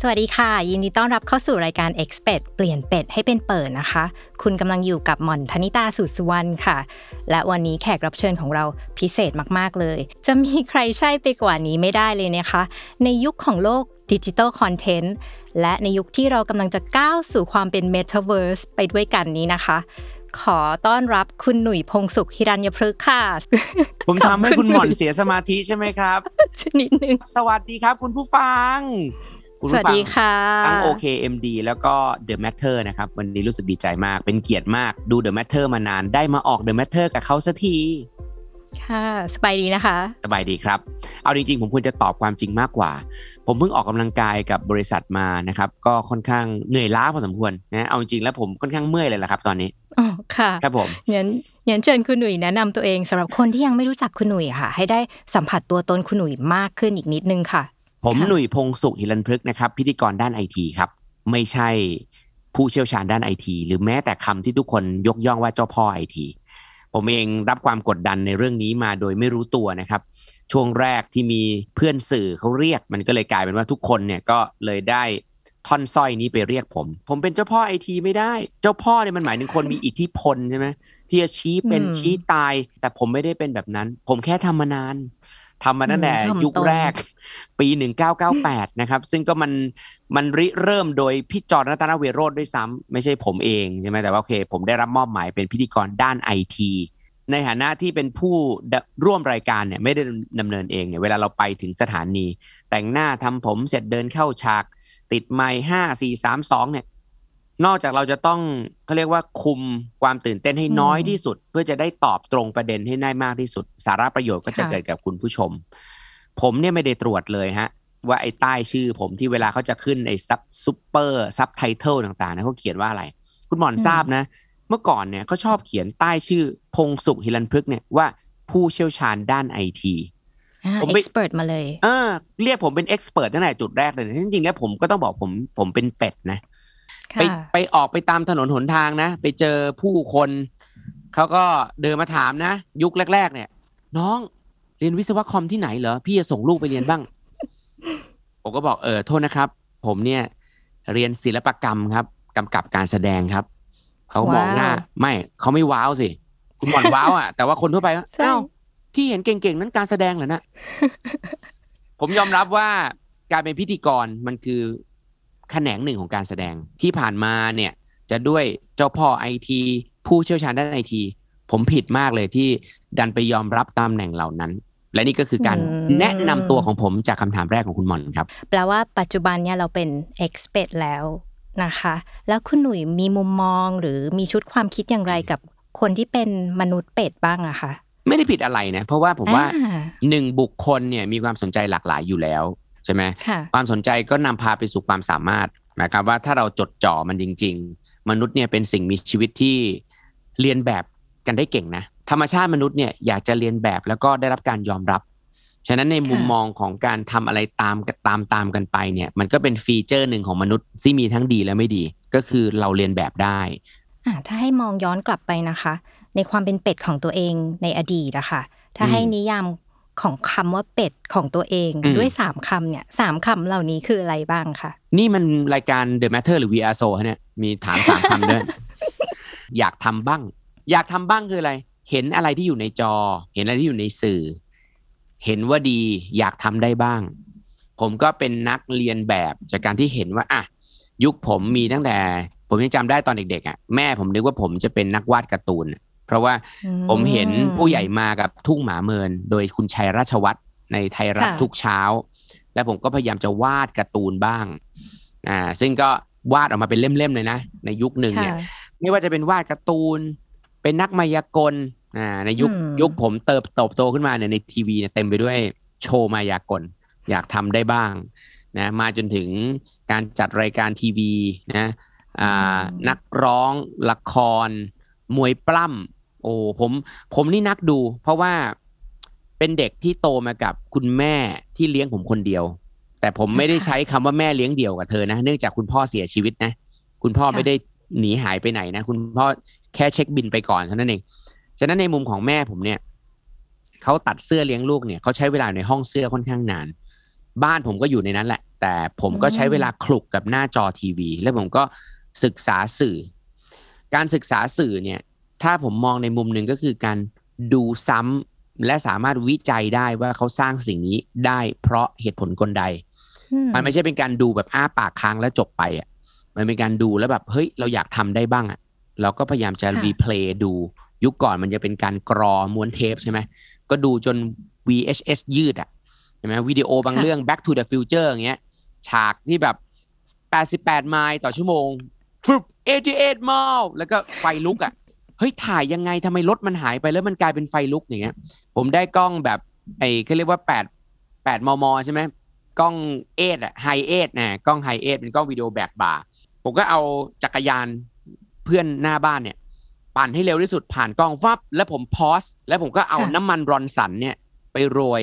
สวัสดีค่ะ ยินดีต้อนรับเข้าสู่รายการ e x p e t เปลี่ยนเป็ดให้เป็นเปิดนะคะ คุณกำลังอยู่กับหม่อนธนิตาสุดสุวรรณค่ะ และวันนี้แขกรับเชิญของเราพิเศษมากๆเลย จะมีใครใช่ไปกว่านี้ไม่ได้เลยนะคะ ในยุคของโลกดิจิ t a ลคอนเทนต์และในยุคที่เรากำลังจะก้าวสู่ความเป็น Metaverse ไปด้วยกันนี้นะคะขอต้อนรับคุณหนุ่ยพงสุขฮิรัญยพฤกษ์ค่ะ ผมทำให้คุณหม่อนเสียสมาธิใช่ไหมครับชนิดนึง สวัสดีครับคุณผู้ฟัง คุณสผู้วัสฟัดีค่ะทั้ง OKMD แล้วก็ The Matter นะครับ วันนี้รู้สึกดีใจมาก เป็นเกียรติมากดู The Matter มานานได้มาออก The Matter กับเขาสักทีค่ะสบายดีนะคะ สบายดีครับ เอาจริงๆ ผมควรจะตอบความจริงมากกว่า ผมเพิ่งออกกำลังกายกับบริษัทมานะครับ ก็ค่อนข้างเหนื่อยล้าพอสมควรนะเอาจริงๆแล้วผมค่อนข้างเมื่อยเลยแหละครับ ตอนนี้อ๋อค่ะครับผมงั้นงั้นเชิญคุณหนุ่ยแนะนำตัวเองสำหรับคนที่ยังไม่รู้จักคุณหนุ่ยค่ะ ให้ได้สัมผัสตัวตนคุณหนุ่ยมากขึ้นอีกนิดนึงค่ะ ผมค่ะหนุ่ยพงสุขหิรันพฤกษ์นะครับ พิธีกรด้านไอทีครับ ไม่ใช่ผู้เชี่ยวชาญด้านไอทีหรือแม้แต่คำที่ทุกคนยกย่องว่าเจ้าพ่อไอทีผมเองรับความกดดันในเรื่องนี้มาโดยไม่รู้ตัวนะครับ ช่วงแรกที่มีเพื่อนสื่อเขาเรียก มันก็เลยกลายเป็นว่าทุกคนเนี่ยก็เลยได้ท่อนสร้อยนี้ไปเรียกผม ผมเป็นเจ้าพ่อไอทีไม่ได้ เจ้าพ่อเนี่ยมันหมายถึงคนมีอิทธิพลใช่ไหมที่จะชี้เป็นอืมชี้ตาย แต่ผมไม่ได้เป็นแบบนั้น ผมแค่ทำมานาน ทำมาตั้งแต่อืมทำยุคตรงแรกปี 1998 นะครับ ซึ่งก็มันมันริเริ่มโดยพี่จอร์นรัตนเวโรธด้วยซ้ำไม่ใช่ผมเองใช่ไหมแต่ว่าโอเค ผมได้รับมอบหมายเป็นพิธีกรด้านไอทีในฐานะที่เป็นผู้ดร่วมรายการเนี่ยไม่ได้ดำเนินเองเนี่ยเวลาเราไปถึงสถานี แต่งหน้าทำผมเสร็จเดินเข้าฉาก ติดไมค์ห้าสี่สามสองเนี่ย นอกจากเราจะต้องเขาเรียกว่าคุมความตื่นเต้นให้น้อยอืมที่สุด เพื่อจะได้ตอบตรงประเด็นให้ได้มากที่สุด สาระประโยชน์ก็จะค่ะเกิดกับคุณผู้ชม ผมเนี่ยไม่ได้ตรวจเลยฮะ ว่าไอ้ใต้ชื่อผมที่เวลาเขาจะขึ้นไอ้ซับซูเปอร์ซับไตเติลต่างๆนะเขาเขียนว่าอะไร คุณหมอนทราบนะ เมื่อก่อนเนี่ยเขาชอบเขียนใต้ชื่อ พงสุขฮิรันพฤกษ์เนี่ยว่าผู้เชี่ยวชาญด้านไอทีอ่าผมไม่เอ็กซ์เพรสมาเลย เออ เรียกผมเป็นเอ็กซ์เพรสตั้งแต่จุดแรกเลยนะจริงๆแล้วผมก็ต้องบอกผมผมเป็นเป็ดนะ ไปค่ะไปออกไปตามถนนหนทางนะ ไปเจอผู้คนเขาก็เดินมาถามนะ ยุคแรก ๆ เนี่ย น้องเรียนวิศวะคอมที่ไหนเหรอ พี่จะส่งลูกไปเรียนบ้าง ผมก็บอกเออโทษนะครับ ผมเนี่ย เรียนศิลปกรรมครับกำกับการแสดงครับ เขามองหน้าว้าวไม่เขาไม่ว้าวสิ คุณหมอนว้าวอะแต่ว่าคนทั่วไปก็ใช่อ้าวที่เห็นเก่งๆ นั้นการแสดงเหรอนะผมยอมรับว่าการเป็นพิธีกรมันคือ แขนงหนึ่งของการแสดงที่ผ่านมาเนี่ยจะด้วยเจ้าพ่อไอทีผู้เชี่ยวชาญด้านไอทีผมผิดมากเลยที่ดันไปยอมรับตำแหน่งเหล่านั้น และนี่ก็คือการอืมแนะนำตัวของผมจากคำถามแรกของคุณหมอนครับ แปลว่าปัจจุบันเนี่ยเราเป็นเอ็กซ์เพรสแล้วนะคะ แล้วคุณหนุ่ยมีมุมมองหรือมีชุดความคิดอย่างไรกับคนที่เป็นมนุษย์เป็ดบ้างอะคะไม่ได้ผิดอะไรนะ เพราะว่าผมว่าอ่าหนึ่งบุคคลเนี่ยมีความสนใจหลากหลายอยู่แล้ว ใช่ไหมค่ะความสนใจก็นำพาไปสู่ความสามารถนะครับว่าถ้าเราจดจ่อมันจริง ๆ มนุษย์เนี่ยเป็นสิ่งมีชีวิตที่เรียนแบบกันได้เก่งนะธรรมชาติมนุษย์เนี่ยอยากจะเรียนแบบแล้วก็ได้รับการยอมรับ ฉะนั้นในมุมค่ะมองของการทำอะไรตามตามตามกันไปเนี่ยมันก็เป็นฟีเจอร์หนึ่งของมนุษย์ที่มีทั้งดีและไม่ดี ก็คือเราเรียนแบบได้อ่าถ้าให้มองย้อนกลับไปนะคะ ในความเป็นเป็ดของตัวเองในอดีตอะค่ะถ้าอืมให้นิยาม ของคำว่าเป็ดของตัวเองอืมด้วยสามคำเนี่ยสามคำเหล่านี้คืออะไรบ้างคะนี่มันรายการ The Matter หรือ VR Show ฮะเนี่ยมีถามสามคำด้วย อยากทำบ้าง อยากทำบ้างคืออะไร เห็นอะไรที่อยู่ในจอ เห็นอะไรที่อยู่ในสื่อ เห็นว่าดีอยากทำได้บ้าง ผมก็เป็นนักเรียนแบบจากการที่เห็นว่าอะยุคผมมีตั้งแต่ ผมยังจำได้ตอนเด็กๆอะแม่ผมนึกว่าผมจะเป็นนักวาดการ์ตูน เพราะว่าอืผมเห็นผู้ใหญ่มากับทุ่งหมาเมิน โดยคุณชัยราชวัตรในไทยรัฐค่ะทุกเช้า แล้วผมก็พยายามจะวาดการ์ตูนบ้างอ่าซึ่งก็วาดออกมาเป็นเล่มๆเลยนะ ในยุคหนึ่งเนี่ยค่ะไม่ว่าจะเป็นวาดการ์ตูน เป็นนักมายากลอ่าในยุคอืมยุคผมเติบโตโตขึ้นมาเนี่ยในทีวีเนี่ยเต็มไปด้วยโชว์มายากล อยากทำได้บ้างนะมาจนถึงการจัดรายการทีวีนะอ่านักร้องละคร มวยปล้ำ โอ้ผมผมนี่นักดู เพราะว่าเป็นเด็กที่โตมากับคุณแม่ที่เลี้ยงผมคนเดียว แต่ผมไม่ได้ใช้คำว่าแม่เลี้ยงเดี่ยวกับเธอนะเนื่องจากคุณพ่อเสียชีวิตนะ คุณพ่อไม่ได้หนีหายไปไหนนะ คุณพ่อแค่เช็คบินไปก่อนเท่านั้นเองฉะนั้นในมุมของแม่ผมเนี่ยเขาตัดเสื้อเลี้ยงลูกเนี่ยเขาใช้เวลาในห้องเสื้อค่อนข้างนาน บ้านผมก็อยู่ในนั้นแหละ แต่ผมก็ใช้เวลาคลุกกับหน้าจอทีวี แล้วผมก็ศึกษาสื่อ การศึกษาสื่อเนี่ย ถ้าผมมองในมุมหนึ่งก็คือการดูซ้ำและสามารถวิจัยได้ว่าเขาสร้างสิ่งนี้ได้เพราะเหตุผลกลใดอืมันไม่ใช่เป็นการดูแบบอ้าปากค้างแล้วจบไปอะ มันเป็นการดูแล้วแบบเฮ้ยเราอยากทำได้บ้างอะ เราก็พยายามจะรีเพลย์ดู ยุคก่อนมันจะเป็นการกรอม้วนเทปใช่ไหม ก็ดูจน VHS ยืดอะใช่ไหมวิดีโอบางเรื่อง Back to the Future อย่างเงี้ย ฉากที่แบบ 88 ไมล์ต่อชั่วโมงฟึบ88 ไมล์แล้วก็ไฟลุกอะ เฮ้ยถ่ายยังไงทำไมรถมันหายไปแล้วมันกลายเป็นไฟลุกอย่างเงี้ย ผมได้กล้องแบบไอ้เขาเรียกว่า8 8มมใช่ไหมกล้อง eight อะ Hi8 นะกล้อง Hi8เป็นกล้องวิดีโอแบกบ่าผมก็เอาจักรยานเพื่อนหน้าบ้านเนี่ยปั่นให้เร็วที่สุดผ่านกล้องฟับ แล้วผม pause แล้วผมก็เอาค่ะน้ำมัน Ronson เนี่ยไปโรย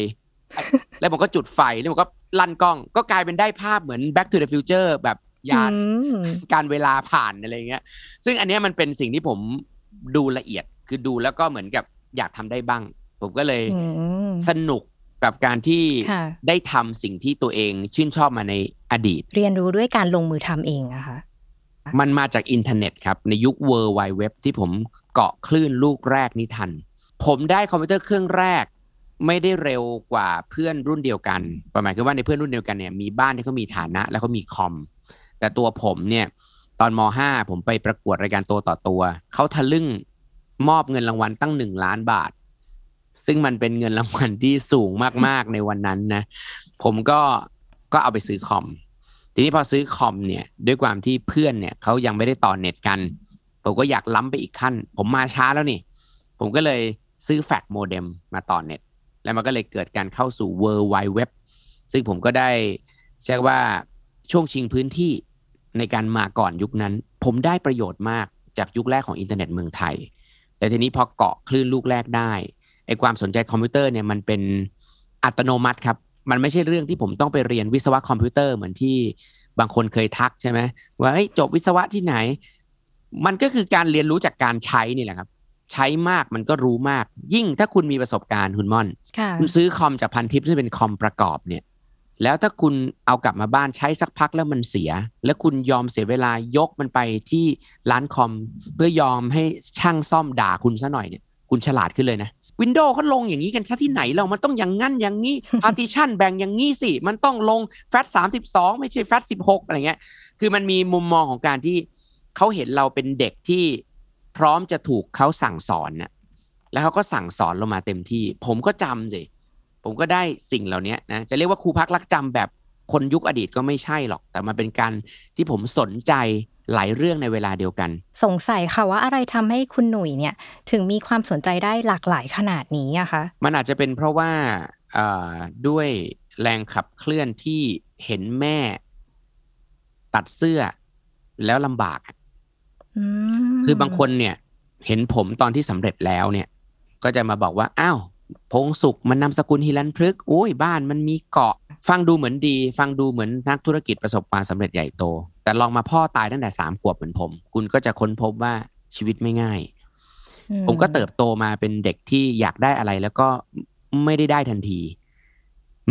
แล้วผมก็จุดไฟแล้วผมก็ลั่นกล้อง ก็กลายเป็นได้ภาพเหมือน Back to the Future แบบยานอืมกาลเวลาผ่านอะไรเงี้ย ซึ่งอันเนี้ยมันเป็นสิ่งที่ผม ดูละเอียดคือดูแล้วก็เหมือนกับอยากทำได้บ้าง ผมก็เลยอืมสนุกกับการที่ค่ะได้ทำสิ่งที่ตัวเองชื่นชอบมาในอดีต เรียนรู้ด้วยการลงมือทำเองอะค่ะมันมาจากอินเทอร์เน็ตครับ ในยุค World Wide Web ที่ผมเกาะคลื่นลูกแรกนี้ทัน ผมได้คอมพิวเตอร์เครื่องแรก ไม่ได้เร็วกว่าเพื่อนรุ่นเดียวกันประมาณคือว่าในเพื่อนรุ่นเดียวกันเนี่ยมีบ้านที่เขามีฐานะ แล้วเขามีคอม แต่ตัวผมเนี่ย ตอนม .5 ผมไปประกวดรายการตัวต่อตัว เขาทะลึ่งมอบเงินรางวัลตั้งหนึ่งล้านบาท ซึ่งมันเป็นเงินรางวัลที่สูงมากๆในวันนั้นนะ ผมก็ก็เอาไปซื้อคอม ทีนี้พอซื้อคอมเนี่ยด้วยความที่เพื่อนเนี่ยเขายังไม่ได้ต่อเน็ตกัน ผมก็อยากล้ำไปอีกขั้น ผมมาช้าแล้วนี่ ผมก็เลยซื้อแฟกโมเด็มมาต่อเน็ต แล้วมันก็เลยเกิดการเข้าสู่ World Wide Web ซึ่งผมก็ได้เรียกว่าช่วงชิงพื้นที่ ในการมาก่อนยุคนั้น ผมได้ประโยชน์มากจากยุคแรกของอินเทอร์เน็ตเมืองไทย แต่ทีนี้พอเกาะคลื่นลูกแรกได้ไอความสนใจคอมพิวเตอร์เนี่ยมันเป็นอัตโนมัติครับ มันไม่ใช่เรื่องที่ผมต้องไปเรียนวิศวะคอมพิวเตอร์เหมือนที่บางคนเคยทักใช่ไหมว่าเฮ้ยจบวิศวะที่ไหน มันก็คือการเรียนรู้จากการใช้นี่แหละครับ ใช้มากมันก็รู้มาก ยิ่งถ้าคุณมีประสบการณ์คุณม่อนค่ะคุณซื้อคอมจากพันทิปซึ่งเป็นคอมประกอบเนี่ย แล้วถ้าคุณเอากลับมาบ้านใช้สักพักแล้วมันเสีย แล้วคุณยอมเสียเวลายกมันไปที่ร้านคอม เพื่อยอมให้ช่างซ่อมด่าคุณซะหน่อยเนี่ยคุณฉลาดขึ้นเลยนะวินโดว์เขาลงอย่างนี้กันซะที่ไหนเรามันต้องอย่างงั้นอย่างนี้ partition แบ่งอย่างนี้สิ มันต้องลงแฟตสามสิบสองไม่ใช่แฟตสิบหกอะไรเงี้ย คือมันมีมุมมองของการที่เขาเห็นเราเป็นเด็กที่พร้อมจะถูกเขาสั่งสอนน่ะแล้วเขาก็สั่งสอนลงมาเต็มที่ ผมก็จำสิ ผมก็ได้สิ่งเหล่านี้นะจะเรียกว่าครูพักรักจำแบบคนยุคอดีตก็ไม่ใช่หรอก แต่มันเป็นการที่ผมสนใจหลายเรื่องในเวลาเดียวกัน สงสัยค่ะว่าอะไรทำให้คุณหนุ่ยเนี่ย ถึงมีความสนใจได้หลากหลายขนาดนี้อะคะมันอาจจะเป็นเพราะว่าเอ่อด้วยแรงขับเคลื่อนที่เห็นแม่ ตัดเสื้อแล้วลำบากอะอืมคือบางคนเนี่ย เห็นผมตอนที่สำเร็จแล้วเนี่ย ก็จะมาบอกว่า อ้าว พงสุขมันนามสกุลฮิรันพฤกษ์โอ้ยบ้านมันมีเกาะ ฟังดูเหมือนดี ฟังดูเหมือนนักธุรกิจประสบความสำเร็จใหญ่โต แต่ลองมาพ่อตายตั้งแต่สามขวบเหมือนผม คุณก็จะค้นพบว่าชีวิตไม่ง่ายอืผมก็เติบโตมาเป็นเด็กที่อยากได้อะไรแล้วก็ไม่ได้ได้ทันที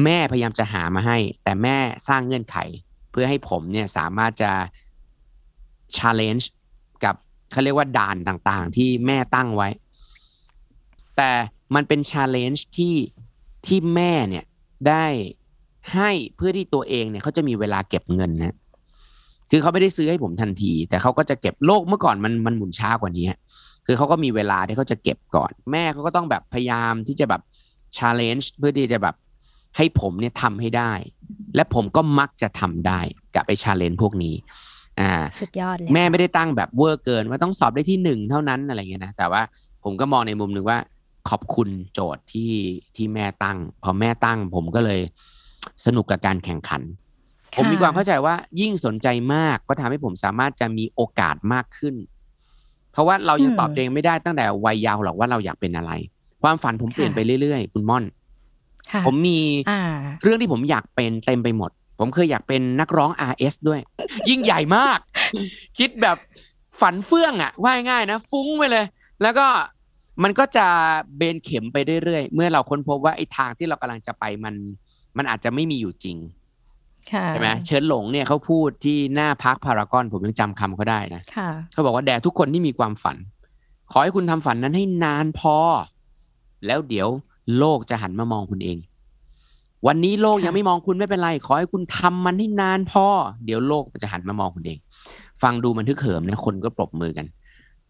แม่พยายามจะหามาให้ แต่แม่สร้างเงื่อนไข เพื่อให้ผมเนี่ยสามารถจะ challenge กับเขาเรียกว่าด่านต่างๆ ที่แม่ตั้งไว้ แต่ มันเป็น challenge ที่ที่แม่เนี่ยได้ให้เพื่อที่ตัวเองเนี่ยเขาจะมีเวลาเก็บเงินนะคือเขาไม่ได้ซื้อให้ผมทันที แต่เขาก็จะเก็บโลกเมื่อก่อนมันมันหมุนช้ากว่านี้คือเขาก็มีเวลาที่เขาจะเก็บก่อน แม่เขาก็ต้องแบบพยายามที่จะแบบ challenge เพื่อที่จะแบบให้ผมเนี่ยทำให้ได้ และผมก็มักจะทำได้กับไป challenge พวกนี้อ่าสุดยอดเลยแม่ไม่ได้ตั้งแบบเวอร์เกินว่าต้องสอบได้ที่หนึ่งเท่านั้นอะไรเงี้ยนะแต่ว่าผมก็มองในมุมหนึ่งว่า ขอบคุณโจทย์ที่ที่แม่ตั้ง พอแม่ตั้งผมก็เลยสนุกกับการแข่งขันะผมมีความเข้าใจว่ายิ่งสนใจมากก็ทำให้ผมสามารถจะมีโอกาสมากขึ้น เพราะว่าเรายังตอบตัวเองไม่ได้ตั้งแต่วัยเยาว์หรอกว่าเราอยากเป็นอะไร ความฝันผมเปลี่ยนไปเรื่อยๆ คุณม่อนค่ะผมมีอ่าเรื่องที่ผมอยากเป็นเต็มไปหมด ผมเคยอยากเป็นนักร้อง RS ด้วย ยิ่งใหญ่มาก คิดแบบฝันเฟื่องอะว่าง่ายๆนะ ฟุ้งไปเลย แล้วก็ มันก็จะเบนเข็มไปเรื่อยๆ เมื่อเราค้นพบว่าไอ้ทางที่เรากำลังจะไปมัน มันอาจจะไม่มีอยู่จริงค่ะใช่ไหมเชิญหลงเนี่ยเขาพูดที่หน้า Parc พารากอนผมยังจำคำเขาได้นะค่ะเขาบอกว่าแด่ทุกคนที่มีความฝัน ขอให้คุณทำฝันนั้นให้นานพอ แล้วเดี๋ยวโลกจะหันมามองคุณเอง วันนี้โลกค่ะยังไม่มองคุณไม่เป็นไร ขอให้คุณทำมันให้นานพอ เดี๋ยวโลกจะหันมามองคุณเอง ฟังดูมันฮึกเหิมนะคนก็ปรบมือกัน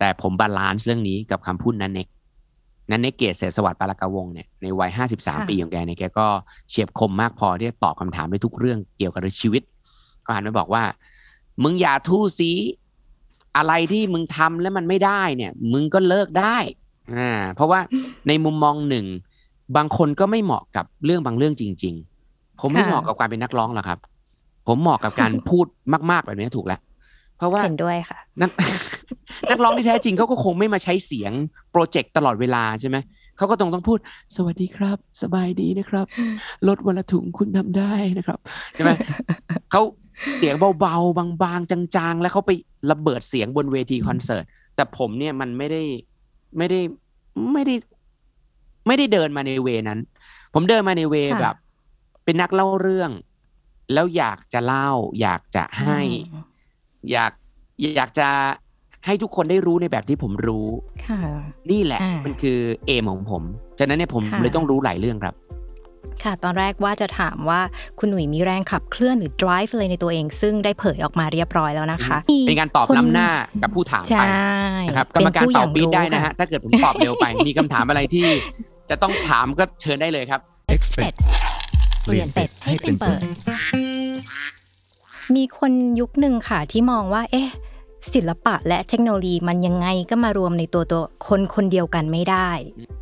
แต่ผม balance เรื่องนี้กับคำพูดน้าเน็กนันเน็กเกตเศรษฐสวัสดิ์ปารากาวงศ์เนี่ยในวัยห้าสิบสามค่ะปีของแกเนี่ยแกก็เฉียบคมมากพอที่จะตอบคำถามได้ทุกเรื่องเกี่ยวกับชีวิตก็หันมาบอกว่า มึงอย่าทู่ซีอะไรที่มึงทำแล้วมันไม่ได้เนี่ย มึงก็เลิกได้อ่าเพราะว่าในมุมมองหนึ่งบางคนก็ไม่เหมาะกับเรื่องบางเรื่องจริง ๆ ผมไม่ค่ะเหมาะกับการเป็นนักร้องหรอกครับ ผมเหมาะกับการพูดมาก ๆ แบบนี้ถูกแล้ว เพราะว่าเห็นด้วยค่ะ นักนักร้องที่แท้จริงเขาก็คงไม่มาใช้เสียงโปรเจกต์ตลอดเวลาใช่ไหมเขาก็ต้องต้องพูด สวัสดีครับ สบายดีนะครับ ลดวันละถุงคุณทำได้นะครับใช่ไหมเขาเสียงเบาๆบางๆ จางๆ แล้วเขาไประเบิดเสียงบนเวทีคอนเสิร์ต แต่ผมเนี่ยมันไม่ได้ไม่ได้ไม่ได้ ไม่ได้เดินมาในเวนั้น ผมเดินมาในเวค่ะแบบ เป็นนักเล่าเรื่อง แล้วอยากจะเล่า อยากจะให้ อืมอยากอยากจะให้ทุกคนได้รู้ในแบบที่ผมรู้ค่ะนี่แหละอ่ามัมันคือเอมของผมฉะนั้นเนี่ยผมค่ะเลยต้องรู้หลายเรื่องครับ ค่ะตอนแรกว่าจะถามว่าคุณหนุ่ยมีแรงขับเคลื่อนหรือ drive อะไรในตัวเอง ซึ่งได้เผยออกมาเรียบร้อยแล้วนะคะ เป็นการตอบคนล้ำหน้ากับผู้ถามใช่ไปนะครับกรรมการป็นผู้เป่าปี๊ดอย่งได้นะฮะถ้าเกิดผมตอบเร็วไป มีคำถามอะไรที่จะต้องถามก็เชิญได้เลยครับเป็ดเปลี่ยนเป็ดให้เป็นเปิด มีคนยุคหนึ่งค่ะที่มองว่า เอ๊ะศิลปะและเทคโนโลยีมันยังไงก็มารวมในตัวตัวคนคนเดียวกันไม่ได้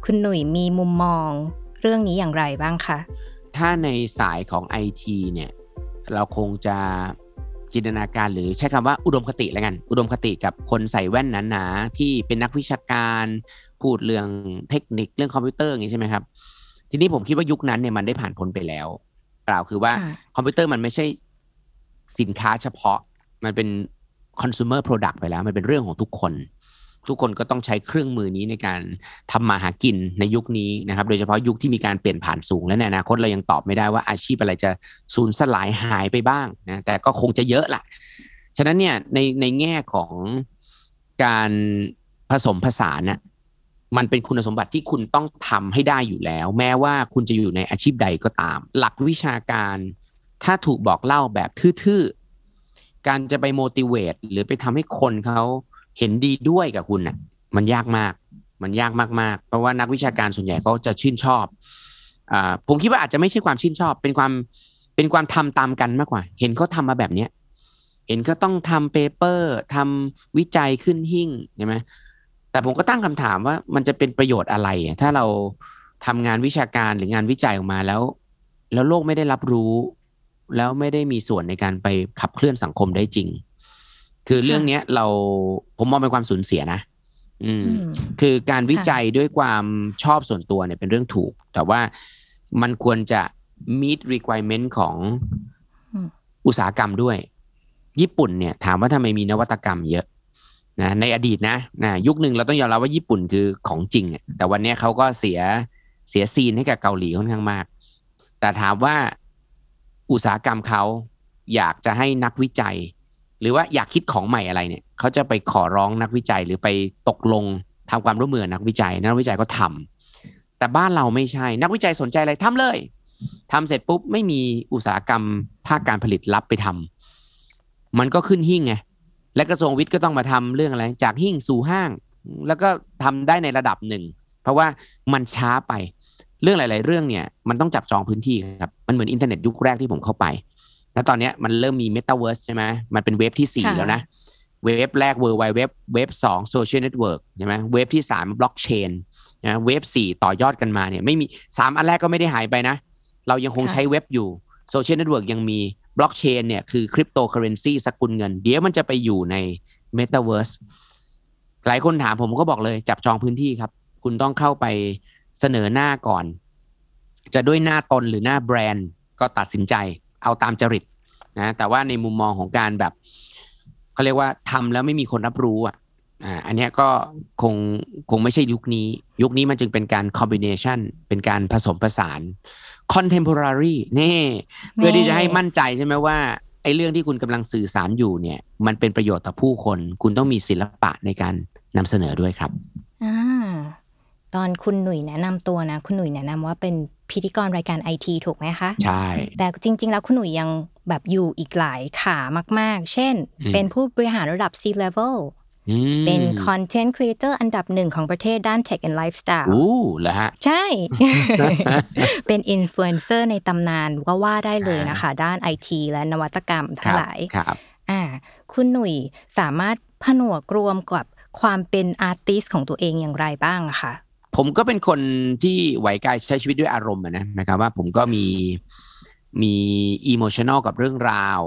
คุณหนุ่ยมีมุมมองเรื่องนี้อย่างไรบ้างคะ ถ้าในสายของไอทีเนี่ยเราคงจะจินตนาการหรือใช้คำว่าอุดมคติแล้วกัน อุดมคติกับคนใส่แว่นหนาๆที่เป็นนักวิชาการพูดเรื่องเทคนิคเรื่องคอมพิวเตอร์อย่างนี้ใช่ไหมครับ ทีนี้ผมคิดว่ายุคนั้นเนี่ยมันได้ผ่านพ้นไปแล้วกล่าวคือว่าค่ะคอมพิวเตอร์มันไม่ใช่ สินค้าเฉพาะ มันเป็น consumer product ไปแล้ว มันเป็นเรื่องของทุกคน ทุกคนก็ต้องใช้เครื่องมือนี้ในการทำมาหากินในยุคนี้นะครับ โดยเฉพาะยุคที่มีการเปลี่ยนผ่านสูง และในอนาคตเรายังตอบไม่ได้ว่าอาชีพอะไรจะสูญสลายหายไปบ้างนะ แต่ก็คงจะเยอะแหละฉะนั้นเนี่ยในในแง่ของการผสมผสานน่ะมันเป็นคุณสมบัติที่คุณต้องทำให้ได้อยู่แล้ว แม้ว่าคุณจะอยู่ในอาชีพใดก็ตาม หลักวิชาการ ถ้าถูกบอกเล่าแบบทื่อๆ การจะไป motivate หรือไปทำให้คนเขาเห็นดีด้วยกับคุณน่ะ มันยากมาก มันยากมากๆ เพราะว่านักวิชาการส่วนใหญ่เขาจะชื่นชอบอผมคิดว่าอาจจะไม่ใช่ความชื่นชอบ เป็นความเป็นความทำตามกันมากกว่า เห็นเขาทำมาแบบเนี้ยเห็นเขาต้องทำเปเปอร์ทำวิจัยขึ้นหิ่งใช่ไหมแต่ผมก็ตั้งคำถามว่ามันจะเป็นประโยชน์อะไร ถ้าเราทำงานวิชาการหรืองานวิจัยออกมาแล้ว แล้วโลกไม่ได้รับรู้ แล้วไม่ได้มีส่วนในการไปขับเคลื่อนสังคมได้จริง คือเรื่องเนี้ยเราผมมองเป็นความสูญเสียนะ อืมอืมคือการวิจัยด้วยความชอบส่วนตัวเนี่ยเป็นเรื่องถูก แต่ว่ามันควรจะ meet requirement ของอืมอุตสาหกรรมด้วย ญี่ปุ่นเนี่ย ถามว่าทำไมมีนวัตกรรมเยอะนะในอดีตนะนะยุคหนึ่งเราต้องยอมรับว่าญี่ปุ่นคือของจริงอะแต่วันเนี้ยเขาก็เสียเสียซีนให้กับเกาหลีค่อนข้างมาก แต่ถามว่า อุตสาหกรรมเขาอยากจะให้นักวิจัย หรือว่าอยากคิดของใหม่อะไรเนี่ยเขาจะไปขอร้องนักวิจัยหรือไปตกลงทำความร่วมมือกับนักวิจัย นักวิจัยก็ทำแต่บ้านเราไม่ใช่ นักวิจัยสนใจอะไรทำเลยทำเสร็จปุ๊บไม่มีอุตสาหกรรมภาคการผลิตรับไปทำมันก็ขึ้นหิ้งไงและกระทรวงวิทย์ก็ต้องมาทำเรื่องอะไร จากหิ้งสู่ห้าง แล้วก็ทำได้ในระดับหนึ่ง เพราะว่ามันช้าไป เรื่องหลาย ๆ เรื่องเนี่ยมันต้องจับจองพื้นที่ครับมันเหมือนอินเทอร์เน็ตยุคแรกที่ผมเข้าไป แล้วตอนเนี้ยมันเริ่มมี Metaverse ใช่ไหมมันเป็นเว็บที่สี่ค่ะแล้วนะ เว็บแรก World Wide Web เว็บสอง Social Network ใช่ไหมเว็บที่สาม Blockchain นะเว็บสี่ต่อยอดกันมาเนี่ยไม่มีสามอันแรกก็ไม่ได้หายไปนะ เรายังคงค่ะใช้เว็บอยู่ Social Network ยังมี Blockchain เนี่ยคือคริปโตเคอเรนซีสกุลเงิน เดี๋ยวมันจะไปอยู่ใน Metaverse หลายคนถามผมก็บอกเลยจับจองพื้นที่ครับ คุณต้องเข้าไป เสนอหน้าก่อน จะด้วยหน้าตนหรือหน้าแบรนด์ก็ตัดสินใจ เอาตามจริตนะแต่ว่าในมุมมองของการแบบเขาเรียกว่าทำแล้วไม่มีคนรับรู้อะอ่าอันนี้ก็คงคงไม่ใช่ยุคนี้ ยุคนี้มันจึงเป็นการคอมบิเนชันเป็นการผสมผสาน contemporary นี่เพื่อที่จะให้มั่นใจใช่ไหมว่าไอ้เรื่องที่คุณกำลังสื่อสารอยู่เนี่ย มันเป็นประโยชน์ต่อผู้คน คุณต้องมีศิลปะในการนำเสนอด้วยครับ ตอนคุณหนุ่ยแนะนำตัวนะ คุณหนุ่ยแนะนำว่าเป็นพิธีกรรายการไอทีถูกไหมคะ ใช่ แต่จริง ๆ แล้วคุณหนุ่ยยังแบบอยู่อีกหลายขามาก ๆ เช่นอืมเป็นผู้บริหารระดับ C level อืมเป็น content creator อันดับหนึ่งของประเทศด้าน tech and lifestyle อู้เหรอฮะ ใช่ เป็นอินฟลูเอนเซอร์ในตำนานก็ว่าได้เลยนะคะ ด้านไอทีและนวัตกรรมคทั้งรับหลายครับอ่าคุณหนุ่ยสามารถผนวกรวมกับความเป็น artist ของตัวเองอย่างไรบ้างอะคะ ผมก็เป็นคนที่ไหวกายใช้ชีวิตด้วยอารมณ์อะนะหมายความว่าผมก็มีมี emotional กับเรื่องราว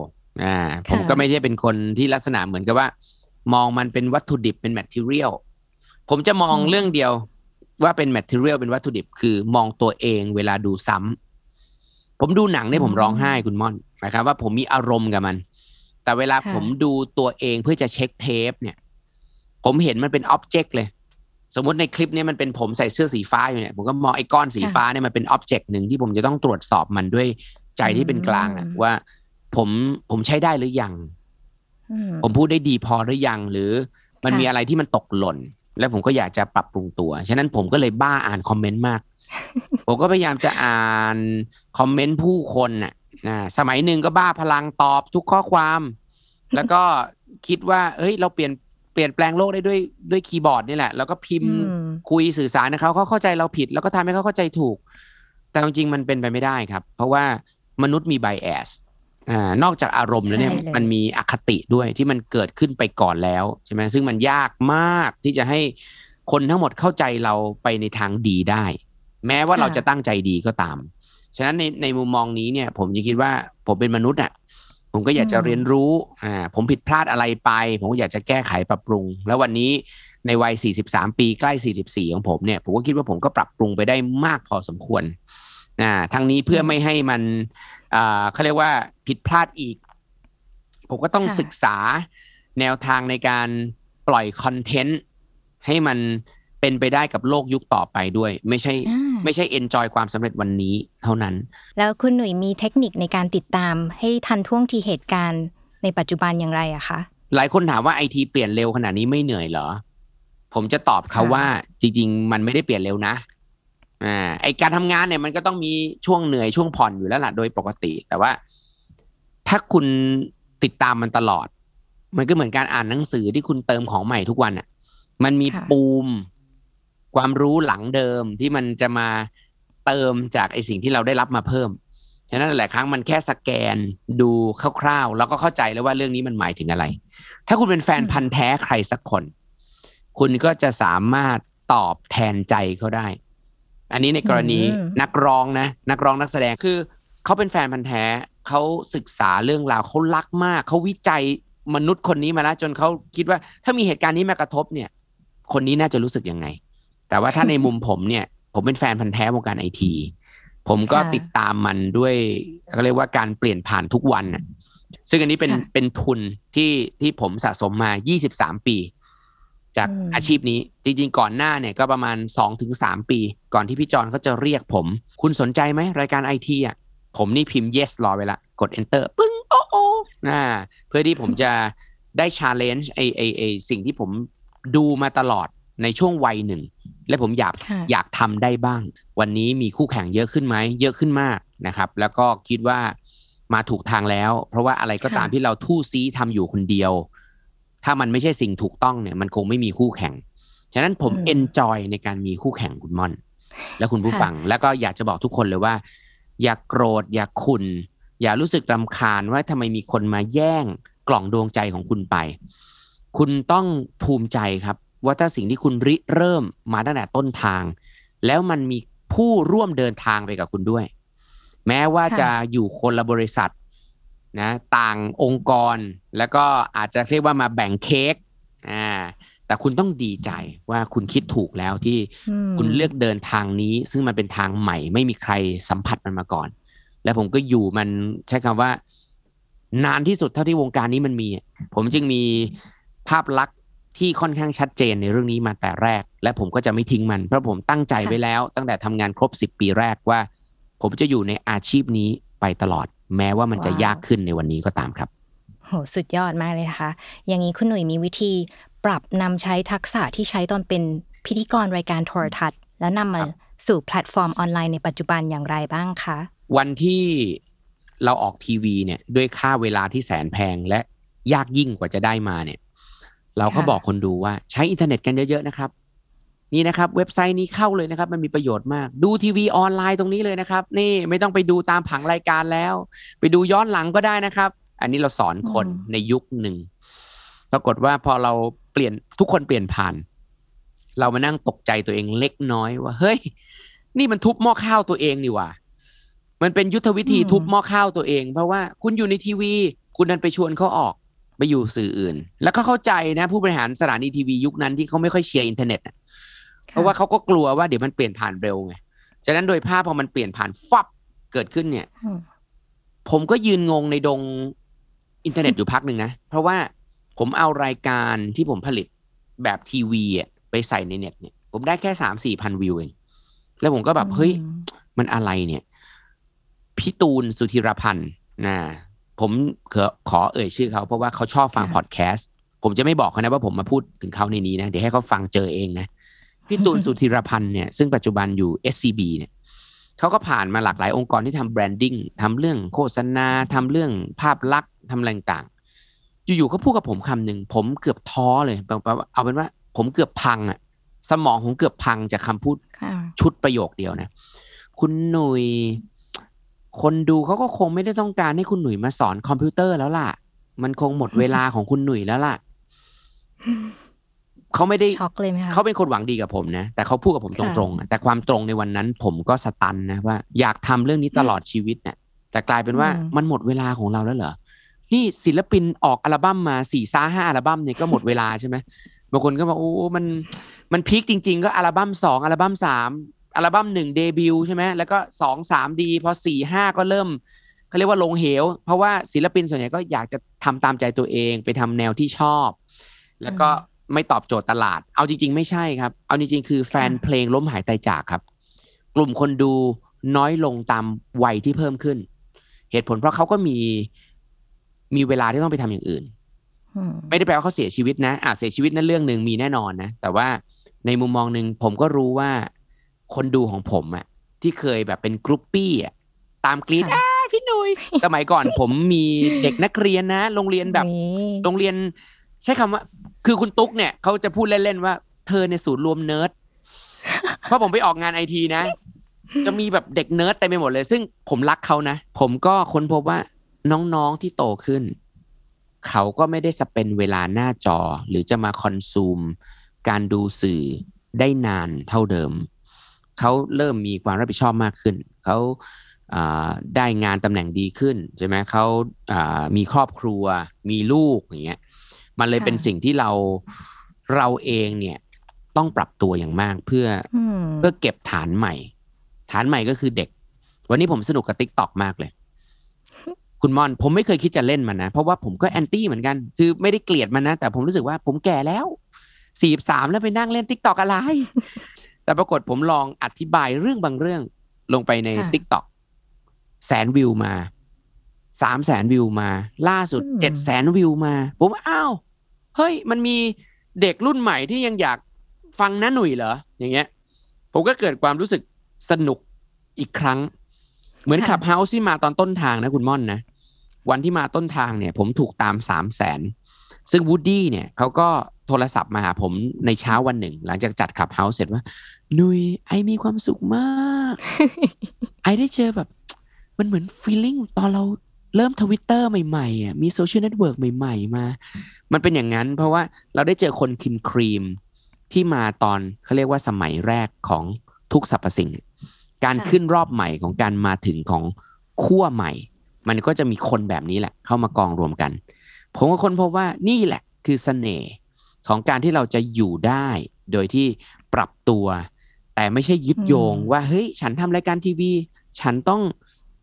อ่าผมก็ไม่ได้เป็นคนที่ลักษณะเหมือนกับว่า มองมันเป็นวัตถุดิบเป็น material ผมจะมองเรื่องเดียวว่าเป็น material เป็นวัตถุดิบคือมองตัวเองเวลาดูซ้ำผมดูหนังเนี่ยผมร้องไห้คุณม่อนหมายความว่าผมมีอารมณ์กับมัน แต่เวลาผมดูตัวเองเพื่อจะเช็คเทปเนี่ย ผมเห็นมันเป็น object เลย สมมติในคลิปเนี้มันเป็นผมใส่เสื้อสีฟ้าอยู่เนี่ยผมก็มองไอ้ก้อนสีฟ้าเนี่ยมันเป็น object หนึ่งที่ผมจะต้องตรวจสอบมันด้วยใจที่เป็นกลางอะว่า ผมผมใช้ได้หรือยังอืมผมพูดได้ดีพอหรือยังหรือ มันค่ะมีอะไรที่มันตกหล่น แล้วผมก็อยากจะปรับปรุงตัว ฉะนั้นผมก็เลยบ้าอ่านคอมเมนต์มาก ผมก็พยายามจะอ่านคอมเมนต์ผู้คนน่ะนะสมัยหนึ่งก็บ้าพลังตอบทุกข้อความ แล้วก็คิดว่า เอ้ย เราเปลี่ยน เปลี่ยนแปลงโลกได้ด้วยด้วยคีย์บอร์ดนี่แหละ แล้วก็พิมพ์อืมคุยสื่อสารนะเขาเขาเข้าใจเราผิด แล้วก็ทำให้เขาเข้าใจถูก แต่จริงๆมันเป็นไปไม่ได้ครับ เพราะว่ามนุษย์มีไบแอสอ่านอกจากอารมณ์แล้วเนี่ยใช่เลยมันมีอคติด้วยที่มันเกิดขึ้นไปก่อนแล้วใช่ไหมซึ่งมันยากมากที่จะให้คนทั้งหมดเข้าใจเราไปในทางดีได้ แม้ว่าเราจะตั้งใจดีก็ตาม ฉะนั้นในในมุมมองนี้เนี่ย ผมจะคิดว่าผมเป็นมนุษย์อะ ผมก็อยากจะเรียนรู้อ่าผมผิดพลาดอะไรไป ผมก็อยากจะแก้ไขปรับปรุง แล้ววันนี้ในวัย 43 ปีใกล้ 44 ของผมเนี่ย ผมก็คิดว่าผมก็ปรับปรุงไปได้มากพอสมควรอ่าทั้งนี้เพื่อไม่ให้มันอ่าเขาเรียกว่าผิดพลาดอีก ผมก็ต้องค่ะศึกษาแนวทางในการปล่อยคอนเทนต์ให้มัน เป็นไปได้กับโลกยุคต่อไปด้วย ไม่ใช่อ่าไม่ใช่เอนจอยความสำเร็จวันนี้เท่านั้น แล้วคุณหนุ่ยมีเทคนิคในการติดตาม ให้ทันท่วงทีเหตุการณ์ในปัจจุบันอย่างไรอะคะหลายคนถามว่าไอทีเปลี่ยนเร็วขนาดนี้ไม่เหนื่อยเหรอ ผมจะตอบเขาค่ะว่าจริง ๆ มันไม่ได้เปลี่ยนเร็วนะอ่าไอการทำงานเนี่ยมันก็ต้องมีช่วงเหนื่อยช่วงผ่อนอยู่แล้วล่ะโดยปกติ แต่ว่า ถ้าคุณติดตามมันตลอด มันก็เหมือนการอ่านหนังสือที่คุณเติมของใหม่ทุกวันอะ มันมีค่ะปูม ความรู้หลังเดิมที่มันจะมาเติมจากไอสิ่งที่เราได้รับมาเพิ่มฉะนั้นหลายครั้งมันแค่สแกนดูคร่าวๆ แล้วก็เข้าใจแล้วว่าเรื่องนี้มันหมายถึงอะไร ถ้าคุณเป็นแฟนอืมพันธ์แท้ใครสักคน คุณก็จะสามารถตอบแทนใจเขาได้ อันนี้ในกรณีนักร้องนะ นักร้องนักแสดงคือเขาเป็นแฟนพันธ์แท้เขาศึกษาเรื่องราวเขารักมากเขาวิจัยมนุษย์คนนี้มาแล้วจนเขาคิดว่า ถ้ามีเหตุการณ์นี้มากระทบเนี่ย คนนี้น่าจะรู้สึกยังไง แต่ว่าถ้าในมุมผมเนี่ย ผมเป็นแฟนพันธ์แท้วงการไอทีผมก็ค่ะติดตามมันด้วยเขาเรียกว่าการเปลี่ยนผ่านทุกวันน่ะซึ่งอันนี้เป็นค่ะเป็นทุนที่ที่ผมสะสมมา 23 ปี จากอืมอาชีพนี้ จริงๆ ก่อนหน้าเนี่ยก็ประมาณ 2-3 ปี ก่อนที่พี่จอนเขาจะเรียกผม คุณสนใจไหมรายการไอทีอะผมนี่พิมพ์ yes รอไว้ละ กด enter ปึ้ง โอ้โอ้อ่าเพื่อที่ผมจะได้ challenge ไอไอไอสิ่งที่ผมดูมาตลอดในช่วงวัยหนึ่ง และผมอยากค่ะอยากทำได้บ้าง วันนี้มีคู่แข่งเยอะขึ้นไหมเยอะขึ้นมากนะครับ แล้วก็คิดว่ามาถูกทางแล้ว เพราะว่าอะไรก็ตามค่ะที่เราทู่ซีทำอยู่คนเดียว ถ้ามันไม่ใช่สิ่งถูกต้องเนี่ย มันคงไม่มีคู่แข่ง ฉะนั้นผมอืมเอนจอยในการมีคู่แข่งคุณม่อน และคุณผู้ค่ะฟัง แล้วก็อยากจะบอกทุกคนเลยว่า อย่ากโกรธ อย่าขุนอย่ารู้สึกรำคาญว่าทำไมมีคนมาแย่งกล่องดวงใจของคุณไป คุณต้องภูมิใจครับ ว่าถ้าสิ่งที่คุณริเริ่มมาตั้งแต่ต้นทาง แล้วมันมีผู้ร่วมเดินทางไปกับคุณด้วย แม้ว่าค่ะจะอยู่คนละบริษัทนะต่างองค์กรแล้วก็อาจจะเรียกว่ามาแบ่งเค้กอ่าแต่แต่คุณต้องดีใจว่าคุณคิดถูกแล้วที่อืมคุณเลือกเดินทางนี้ ซึ่งมันเป็นทางใหม่ ไม่มีใครสัมผัสมันมาก่อน แล้วผมก็อยู่มันใช้คำว่า นานที่สุดเท่าที่วงการนี้มันมี ผมจึงมีภาพลักษณ์ ที่ค่อนข้างชัดเจนในเรื่องนี้มาแต่แรก และผมก็จะไม่ทิ้งมัน เพราะผมตั้งใจไว้แล้ว ตั้งแต่ทำงานครบสิบปีแรกว่า ผมจะอยู่ในอาชีพนี้ไปตลอด แม้ว่ามันจะว้าวยากขึ้นในวันนี้ก็ตามครับโหสุดยอดมากเลยนะคะ อย่างนี้คุณหนุ่ยมีวิธีปรับนำใช้ทักษะที่ใช้ตอนเป็นพิธีกรรายการโทรทัศน์ แล้วนำมาครับสู่แพลตฟอร์มออนไลน์ในปัจจุบันอย่างไรบ้างคะ วันที่เราออกทีวีเนี่ยด้วยค่าเวลาที่แสนแพงและยากยิ่งกว่าจะได้มาเนี่ย เราก็ค่ะบอกคนดูว่าใช้อินเทอร์เน็ตกันเยอะๆนะครับ นี่นะครับ เว็บไซต์นี้เข้าเลยนะครับ มันมีประโยชน์มาก ดูทีวีออนไลน์ตรงนี้เลยนะครับ นี่ไม่ต้องไปดูตามผังรายการแล้ว ไปดูย้อนหลังก็ได้นะครับ อันนี้เราสอนคนในยุคหนึ่งปรากฏว่าพอเราเปลี่ยนทุกคนเปลี่ยนผ่าน เรามานั่งตกใจตัวเองเล็กน้อยว่าเฮ้ย นี่มันทุบหม้อข้าวตัวเองนี่หว่ามันเป็นยุทธวิธีอืมทุบหม้อข้าวตัวเอง เพราะว่าคุณอยู่ในทีวี คุณดันไปชวนเขาออก ไปอยู่สื่ออื่น แล้วก็เข้าใจนะผู้บริหารสถานีทีวียุคนั้นที่เขาไม่ค่อยเชียร์อินเทอร์เน็ตน่ะเพราะว่าเขาก็กลัวว่าเดี๋ยวมันเปลี่ยนผ่านเร็วไงฉะนั้นโดยภาพพอมันเปลี่ยนผ่านฟับเกิดขึ้นเนี่ยอืมผมก็ยืนงงในดงอินเทอร์เน็ตอยู่พักหนึ่งนะ เพราะว่าผมเอารายการที่ผมผลิตแบบทีวีอะไปใส่ในเน็ตเนี่ย ผมได้แค่สามสี่พันวิวเอง แล้วผมก็แบบ เฮ้ยอืมมันอะไรเนี่ย พี่ตูนสุธีรพันธ์นะ ผมขอขอเอ่ยชื่อเขาเพราะว่าเขาชอบฟังค่ะพอดแคสต์ผมจะไม่บอกเขานะว่าผมมาพูดถึงเขาในนี้นะ เดี๋ยวให้เขาฟังเจอเองนะ พี่ตูนสุธีรพันธ์เนี่ยซึ่งปัจจุบันอยู่ SCB เนี่ยเขาก็ผ่านมาหลากหลายองค์กรที่ทำ brandingทำเรื่องโฆษณาทำเรื่องภาพลักษณ์ทำอะไรต่างๆอยู่ๆเขาพูดกับผมคำหนึ่งผมเกือบท้อเลยแบบว่าเอาเป็นว่า ผมเกือบพังอะสมองผมเกือบพังจากคำพูดค่ะชุดประโยคเดียวนะ คุณหนุ่ย คนดูเขาก็คงไม่ได้ต้องการให้คุณหนุ่ยมาสอนคอมพิวเตอร์แล้วล่ะ มันคงหมดเวลาของคุณหนุ่ยแล้วล่ะเขาไม่ได้ช็อกเลยไหมคะเขาเป็นคนหวังดีกับผมนะ แต่เขาพูดกับผมตค่ะรงๆอะแต่ความตรงในวันนั้น ผมก็สตันนะว่า อยากทำเรื่องนี้ตลอดชีวิตเนี่ยแต่กลายเป็นว่าอืมมันหมดเวลาของเราแล้วเหรอนี่ศิลปินออกอัลบั้มมาสี่ซ่าห้าอัลบั้มเนี่ยก็หมดเวลาใช่ไหมบางคนก็บอกโอ้ มัน มันพีคจริง ๆ ก็อัลบั้มสองอัลบั้มสาม อัลบั้มหนึ่งเดบิวต์ใช่ไหมแล้วก็สองสามดีพอสี่ห้าก็เริ่มเขาเรียกว่าลงเหว เพราะว่าศิลปินส่วนใหญ่ก็อยากจะทำตามใจตัวเองไปทำแนวที่ชอบ แล้วก็ไม่ตอบโจทย์ตลาด เอาจริง ๆ ไม่ใช่ครับ เอาจริงๆ คือแฟนเพลงล้มหายตายจากครับ กลุ่มคนดูน้อยลงตามวัยที่เพิ่มขึ้น เหตุผลเพราะเขาก็มีมีเวลาที่ต้องไปทำอย่างอื่นอืมไม่ได้แปลว่าเขาเสียชีวิตนะอะเสียชีวิตนั่นเรื่องหนึ่งมีแน่นอนนะ แต่ว่าในมุมมองหนึ่งผมก็รู้ว่า คนดูของผมอะที่เคยแบบเป็นกรุ๊ปปี้อะตามกรีดค่ะอ้าพี่หนุยสมัยก่อนผมมีเด็กนักเรียนนะ โรงเรียนแบบนี่โรงเรียน ใช้คำว่า คือคุณตุ๊กเนี่ยเขาจะพูดเล่นๆว่า เธอในยศูนย์รวมเนิร์ดเพราะผมไปออกงานไอทีนะ จะมีแบบเด็กเนิร์ดเต็มไปหมดเลย ซึ่งผมรักเขานะ ผมก็ค้นพบว่าน้องๆที่โตขึ้น เขาก็ไม่ได้ spend เวลาหน้าจอ หรือจะมา consume การดูสื่อได้นานเท่าเดิม เขาเริ่มมีความรับผิดชอบมากขึ้น เขาอ่าได้งานตำแหน่งดีขึ้นใช่ไหมเขาอ่ามีครอบครัว มีลูกอย่างเงี้ยมันเลยค่ะเป็นสิ่งที่เราเราเองเนี่ยต้องปรับตัวอย่างมากเพื่ออืมเพื่อเก็บฐานใหม่ ฐานใหม่ก็คือเด็ก วันนี้ผมสนุกกับ t ิ k t o k มากเลย คุณมอนผมไม่เคยคิดจะเล่นมันนะ เพราะว่าผมก็แอนตี้เหมือนกัน คือไม่ได้เกลียดมันนะ แต่ผมรู้สึกว่าผมแก่แล้วสี่สามแล้วไปนั่งเล่น t ิ k t o k อะไร แต่ปรากฏผมลองอธิบายเรื่องบางเรื่องลงไปในค่ะ t ิ k t o k แสนวิวมาสามแสนวิวมา ล่าสุดอืมเจ็ดแสนวิวมา ผมว่าอ้าว เฮ้ย มันมีเด็กรุ่นใหม่ที่ยังอยากฟังน้าหนุ่ยเหรอ อย่างเงี้ย ผมก็เกิดความรู้สึกสนุกอีกครั้ง เหมือนค่ะ Clubhouse ที่มาตอนต้นทางนะคุณม่อนนะ วันที่มาต้นทางเนี่ย ผมถูกตามสามแสน ซึ่งวูดดี้เนี่ยเขาก็โทรศัพท์มาหาผมในเช้าวันหนึ่ง หลังจากจัด Clubhouse เสร็จว่า หนุ่ย I มีความสุขมาก I ได้เจอแบบ มันเหมือน feeling ตอนเราเริ่มทวิตเตอร์ใหม่ๆอะมี social network ใหม่ ๆ มา มันเป็นอย่างนั้นเพราะว่าเราได้เจอคน cream cream ที่มาตอนเขาเรียกว่าสมัยแรกของทุกสรรพสิ่ง การค่ะขึ้นรอบใหม่ของการมาถึงของขั้วใหม่ มันก็จะมีคนแบบนี้แหละ เข้ามากองรวมกัน ผมก็ค้นพบว่านี่แหละคือเสน่ห์ของการที่เราจะอยู่ได้ โดยที่ปรับตัว แต่ไม่ใช่ยึดโยงอืมว่าเฮ้ยฉันทำรายการทีวี ฉันต้อง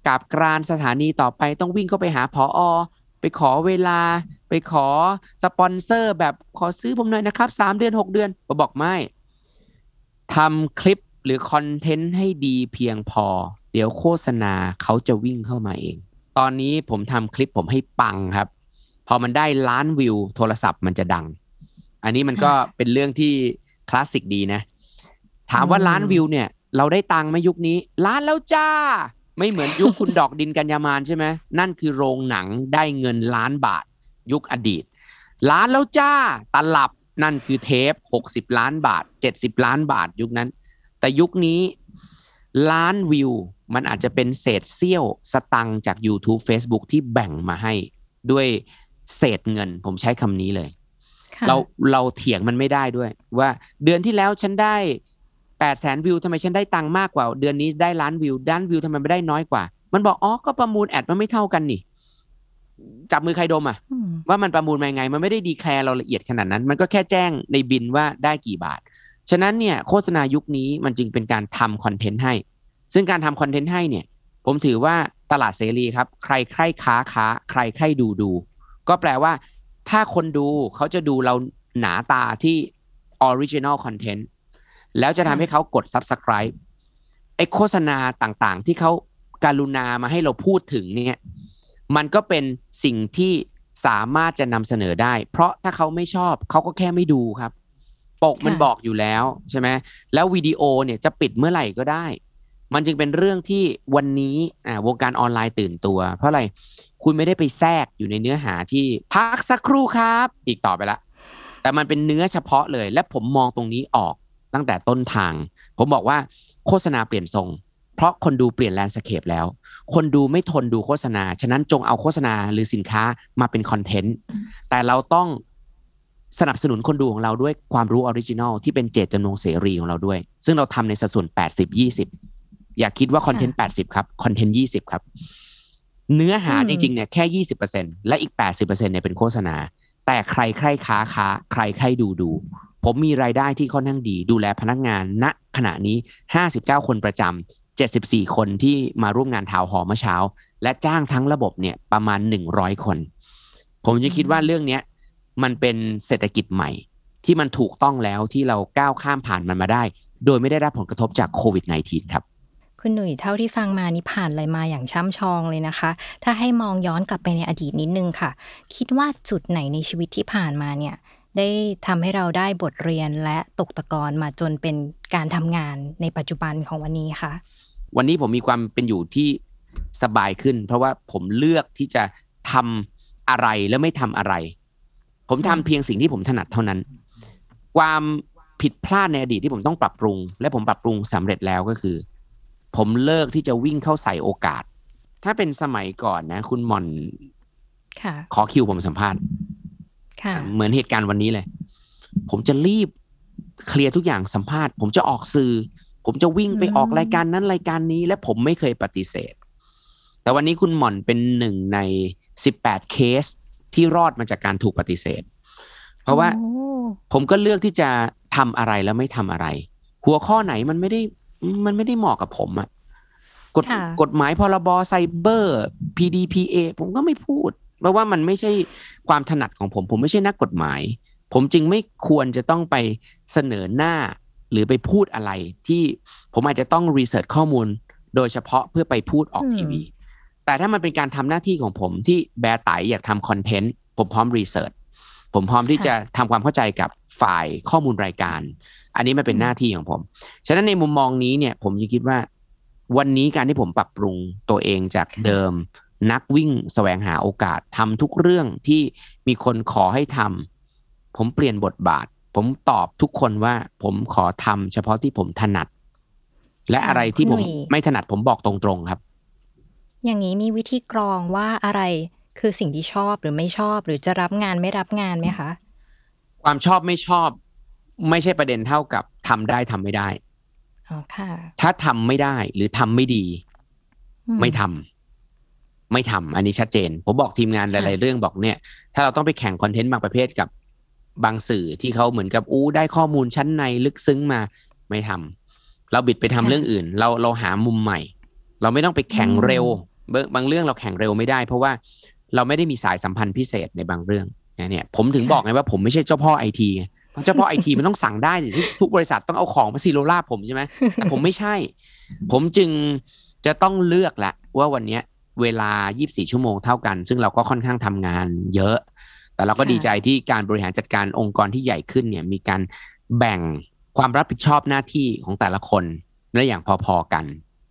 กราบกรานสถานีต่อไปต้องวิ่งเข้าไปหาผอ.ไปขอเวลา ไปขอสปอนเซอร์แบบขอซื้อผมหน่อยนะครับสามเดือนหกเดือนผมบอกไม่ทำคลิปหรือ content ให้ดีเพียงพอ เดี๋ยวโฆษณาเขาจะวิ่งเข้ามาเอง ตอนนี้ผมทำคลิปผมให้ปังครับ พอมันได้ล้านวิวโทรศัพท์มันจะดัง อันนี้มันก็เป็นเรื่องที่คลาสสิกดีนะ ถามว่าอืมล้านวิวเนี่ย เราได้ตังค์ไหมยุคนี้ ล้านแล้วจ้า ไม่เหมือนยุคคุณดอกดินกัญญามานใช่ไหมนั่นคือโรงหนังได้เงินล้านบาท ยุคอดีต ล้านแล้วจ้าตลับนั่นคือเทป60ล้านบาท70ล้านบาทยุคนั้น แต่ยุคนี้ล้านวิว มันอาจจะเป็นเศษเสี้ยวสตังค์จาก YouTube Facebook ที่แบ่งมาให้ด้วย เศษเงิน ผมใช้คำนี้เลยค่ะเราเราเถียงมันไม่ได้ด้วย ว่าเดือนที่แล้วฉันได้แปดแสนวิวทำไมฉันได้ตังค์มากกว่า เดือนนี้ได้ล้านวิวด้านวิวทำไมไม่ได้น้อยกว่า มันบอกอ๋อก็ประมูลแอดมันไม่เท่ากันนี่จับมือใครดมอะอืมว่ามันประมูลมายังไง มันไม่ได้ดีแคร์เราละเอียดขนาดนั้น มันก็แค่แจ้งในบินว่าได้กี่บาท ฉะนั้นเนี่ยโฆษณายุคนี้มันจึงเป็นการทำคอนเทนต์ให้ ซึ่งการทำคอนเทนต์ให้เนี่ย ผมถือว่าตลาดเสรีครับ ใครใครค้าค้า ใครใครดูดู ก็แปลว่า ถ้าคนดูเขาจะดูเราหนาตาที่ original content แล้วจะทำให้เขากด subscribe ไอ้โฆษณาต่างๆ ที่เขาการุณามาให้เราพูดถึงเนี่ย มันก็เป็นสิ่งที่สามารถจะนำเสนอได้ เพราะถ้าเขาไม่ชอบเขาก็แค่ไม่ดูครับ ปกมันค่ะบอกอยู่แล้วใช่ไหมแล้ววิดีโอเนี่ยจะปิดเมื่อไหร่ก็ได้ มันจึงเป็นเรื่องที่วันนี้อ่าวงการออนไลน์ตื่นตัว เพราะอะไร คุณไม่ได้ไปแทรกอยู่ในเนื้อหาที่พักสักครู่ครับ อีกต่อไปละ แต่มันเป็นเนื้อเฉพาะเลย และผมมองตรงนี้ออกตั้งแต่ต้นทาง ผมบอกว่าโฆษณาเปลี่ยนทรง เพราะคนดูเปลี่ยนแลนด์สเคปแล้ว คนดูไม่ทนดูโฆษณา ฉะนั้นจงเอาโฆษณาหรือสินค้ามาเป็นคอนเทนต์ แต่เราต้องสนับสนุนคนดูของเราด้วยความรู้ original ที่เป็นเจตจำนงเสรีของเราด้วย ซึ่งเราทำในสัดส่วน 80 20 อย่าคิดว่าคอนเทนต์ 80 ครับ คอนเทนต์ 20 ครับ เนื้อหาอืมจริงๆเนี่ยแค่20%และอีก80%เนี่ยเป็นโฆษณา แต่ใครใครค้าค้า ใครใครดูดู ผมมีรายได้ที่ค่อนข้างดี ดูแลพนักงานณขณะนี้59คนประจำ74คนที่มาร่วมงานทาวน์ฮอลล์เมื่อเช้า และจ้างทั้งระบบเนี่ยประมาณ100คน ผมจะคิดว่าเรื่องเนี้ยมันเป็นเศรษฐกิจใหม่ ที่มันถูกต้องแล้วที่เราก้าวข้ามผ่านมันมาได้ โดยไม่ได้รับผลกระทบจากโควิด -19 ครับ คุณหนุ่ยเท่าที่ฟังมานี่ผ่านอะไรมาอย่างช่ำชองเลยนะคะ ถ้าให้มองย้อนกลับไปในอดีตนิดนึงค่ะ คิดว่าจุดไหนในชีวิตที่ผ่านมาเนี่ย ได้ทำให้เราได้บทเรียนและตกตะกอนมาจนเป็นการทำงานในปัจจุบันของวันนี้ค่ะ วันนี้ผมมีความเป็นอยู่ที่สบายขึ้น เพราะว่าผมเลือกที่จะทำอะไรและไม่ทำอะไร ผมทำเพียงสิ่งที่ผมถนัดเท่านั้น ความผิดพลาดในอดีตที่ผมต้องปรับปรุง และผมปรับปรุงสำเร็จแล้วก็คือ ผมเลิกที่จะวิ่งเข้าใส่โอกาส ถ้าเป็นสมัยก่อนนะ คุณหม่อนค่ะขอคิวผมสัมภาษณ์ค่ะเหมือนเหตุการณ์วันนี้เลย ผมจะรีบเคลียร์ทุกอย่างสัมภาษณ์ ผมจะออกสื่อ ผมจะวิ่งไปอืมออกรายการนั้นรายการนี้และผมไม่เคยปฏิเสธ แต่วันนี้คุณหม่อนเป็นหนึ่งใน18เคสที่รอดมาจากการถูกปฏิเสธ เพราะว่าโอ้ผมก็เลือกที่จะทำอะไรแล้วไม่ทำอะไร หัวข้อไหนมันไม่ได้ มันไม่ได้เหมาะกับผมอะกฎค่ะกฎหมายพรบไซเบอร์ PDPA ผมก็ไม่พูด เพราะว่ามันไม่ใช่ความถนัดของผม ผมไม่ใช่นักกฎหมาย ผมจึงไม่ควรจะต้องไปเสนอหน้า หรือไปพูดอะไรที่ผมอาจจะต้อง research ข้อมูล โดยเฉพาะเพื่อไปพูดออกอืมทีวีแต่ถ้ามันเป็นการทำหน้าที่ของผมที่แบไต๋อยากทำคอนเทนต์ผมพร้อม research ผมพร้อมที่จะทำความเข้าใจกับ ฝ่ายข้อมูลรายการ อันนี้มันเป็นหน้าที่ของผม ฉะนั้นในมุมมองนี้เนี่ย ผมจะคิดว่า วันนี้การที่ผมปรับปรุงตัวเองจากเดิม นักวิ่งแสวงหาโอกาสทำทุกเรื่องที่มีคนขอให้ทำผมเปลี่ยนบทบาท ผมตอบทุกคนว่าผมขอทำเฉพาะที่ผมถนัด และค่ะอะไรที่คุผณมหนุ่ยไม่ถนัดผมบอกตรงๆครับ อย่างนี้มีวิธีกรองว่าอะไรคือสิ่งที่ชอบหรือไม่ชอบ หรือจะรับงานไม่รับงานไหมคะ ความชอบไม่ชอบ ไม่ใช่ประเด็นเท่ากับทำได้ทำไม่ได้อ๋อค่ะ ถ้าทำไม่ได้หรือทำไม่ดีอืไม่ทำไม่ทำอันนี้ชัดเจน ผมบอกทีมงานหค่ะลาย ๆ เรื่องบอกเนี่ย ถ้าเราต้องไปแข่งคอนเทนต์บางประเภทกับบางสื่อที่เขาเหมือนกับอู้ได้ข้อมูลชั้นในลึกซึ้งมาไม่ทำเราบิดไปทำค่ะเรื่องอื่น เราเราหามุมใหม่ เราไม่ต้องไปแข่งอืมเร็วบางบางเรื่องเราแข่งเร็วไม่ได้ เพราะว่าเราไม่ได้มีสายสัมพันธ์พิเศษในบางเรื่องนะ เนี่ยผมถึงบอกไงว่าผมไม่ใช่เจ้าพ่อไอทีเจ้าพ่อไอทีมันต้องสั่งได้สิทุกทุกบริษัทต้องเอาของมาซีโรลาบผมใช่ไหมแต่ผมไม่ใช่ ผมจึงจะต้องเลือกแหละว่าวันเนี้ยเวลา 24 ชั่วโมงเท่ากัน ซึ่งเราก็ค่อนข้างทำงานเยอะ แต่เราก็ค่ะดีใจที่การบริหารจัดการองค์กรที่ใหญ่ขึ้นเนี่ยมีการแบ่งความรับผิดชอบหน้าที่ของแต่ละคนได้อย่างพอๆกัน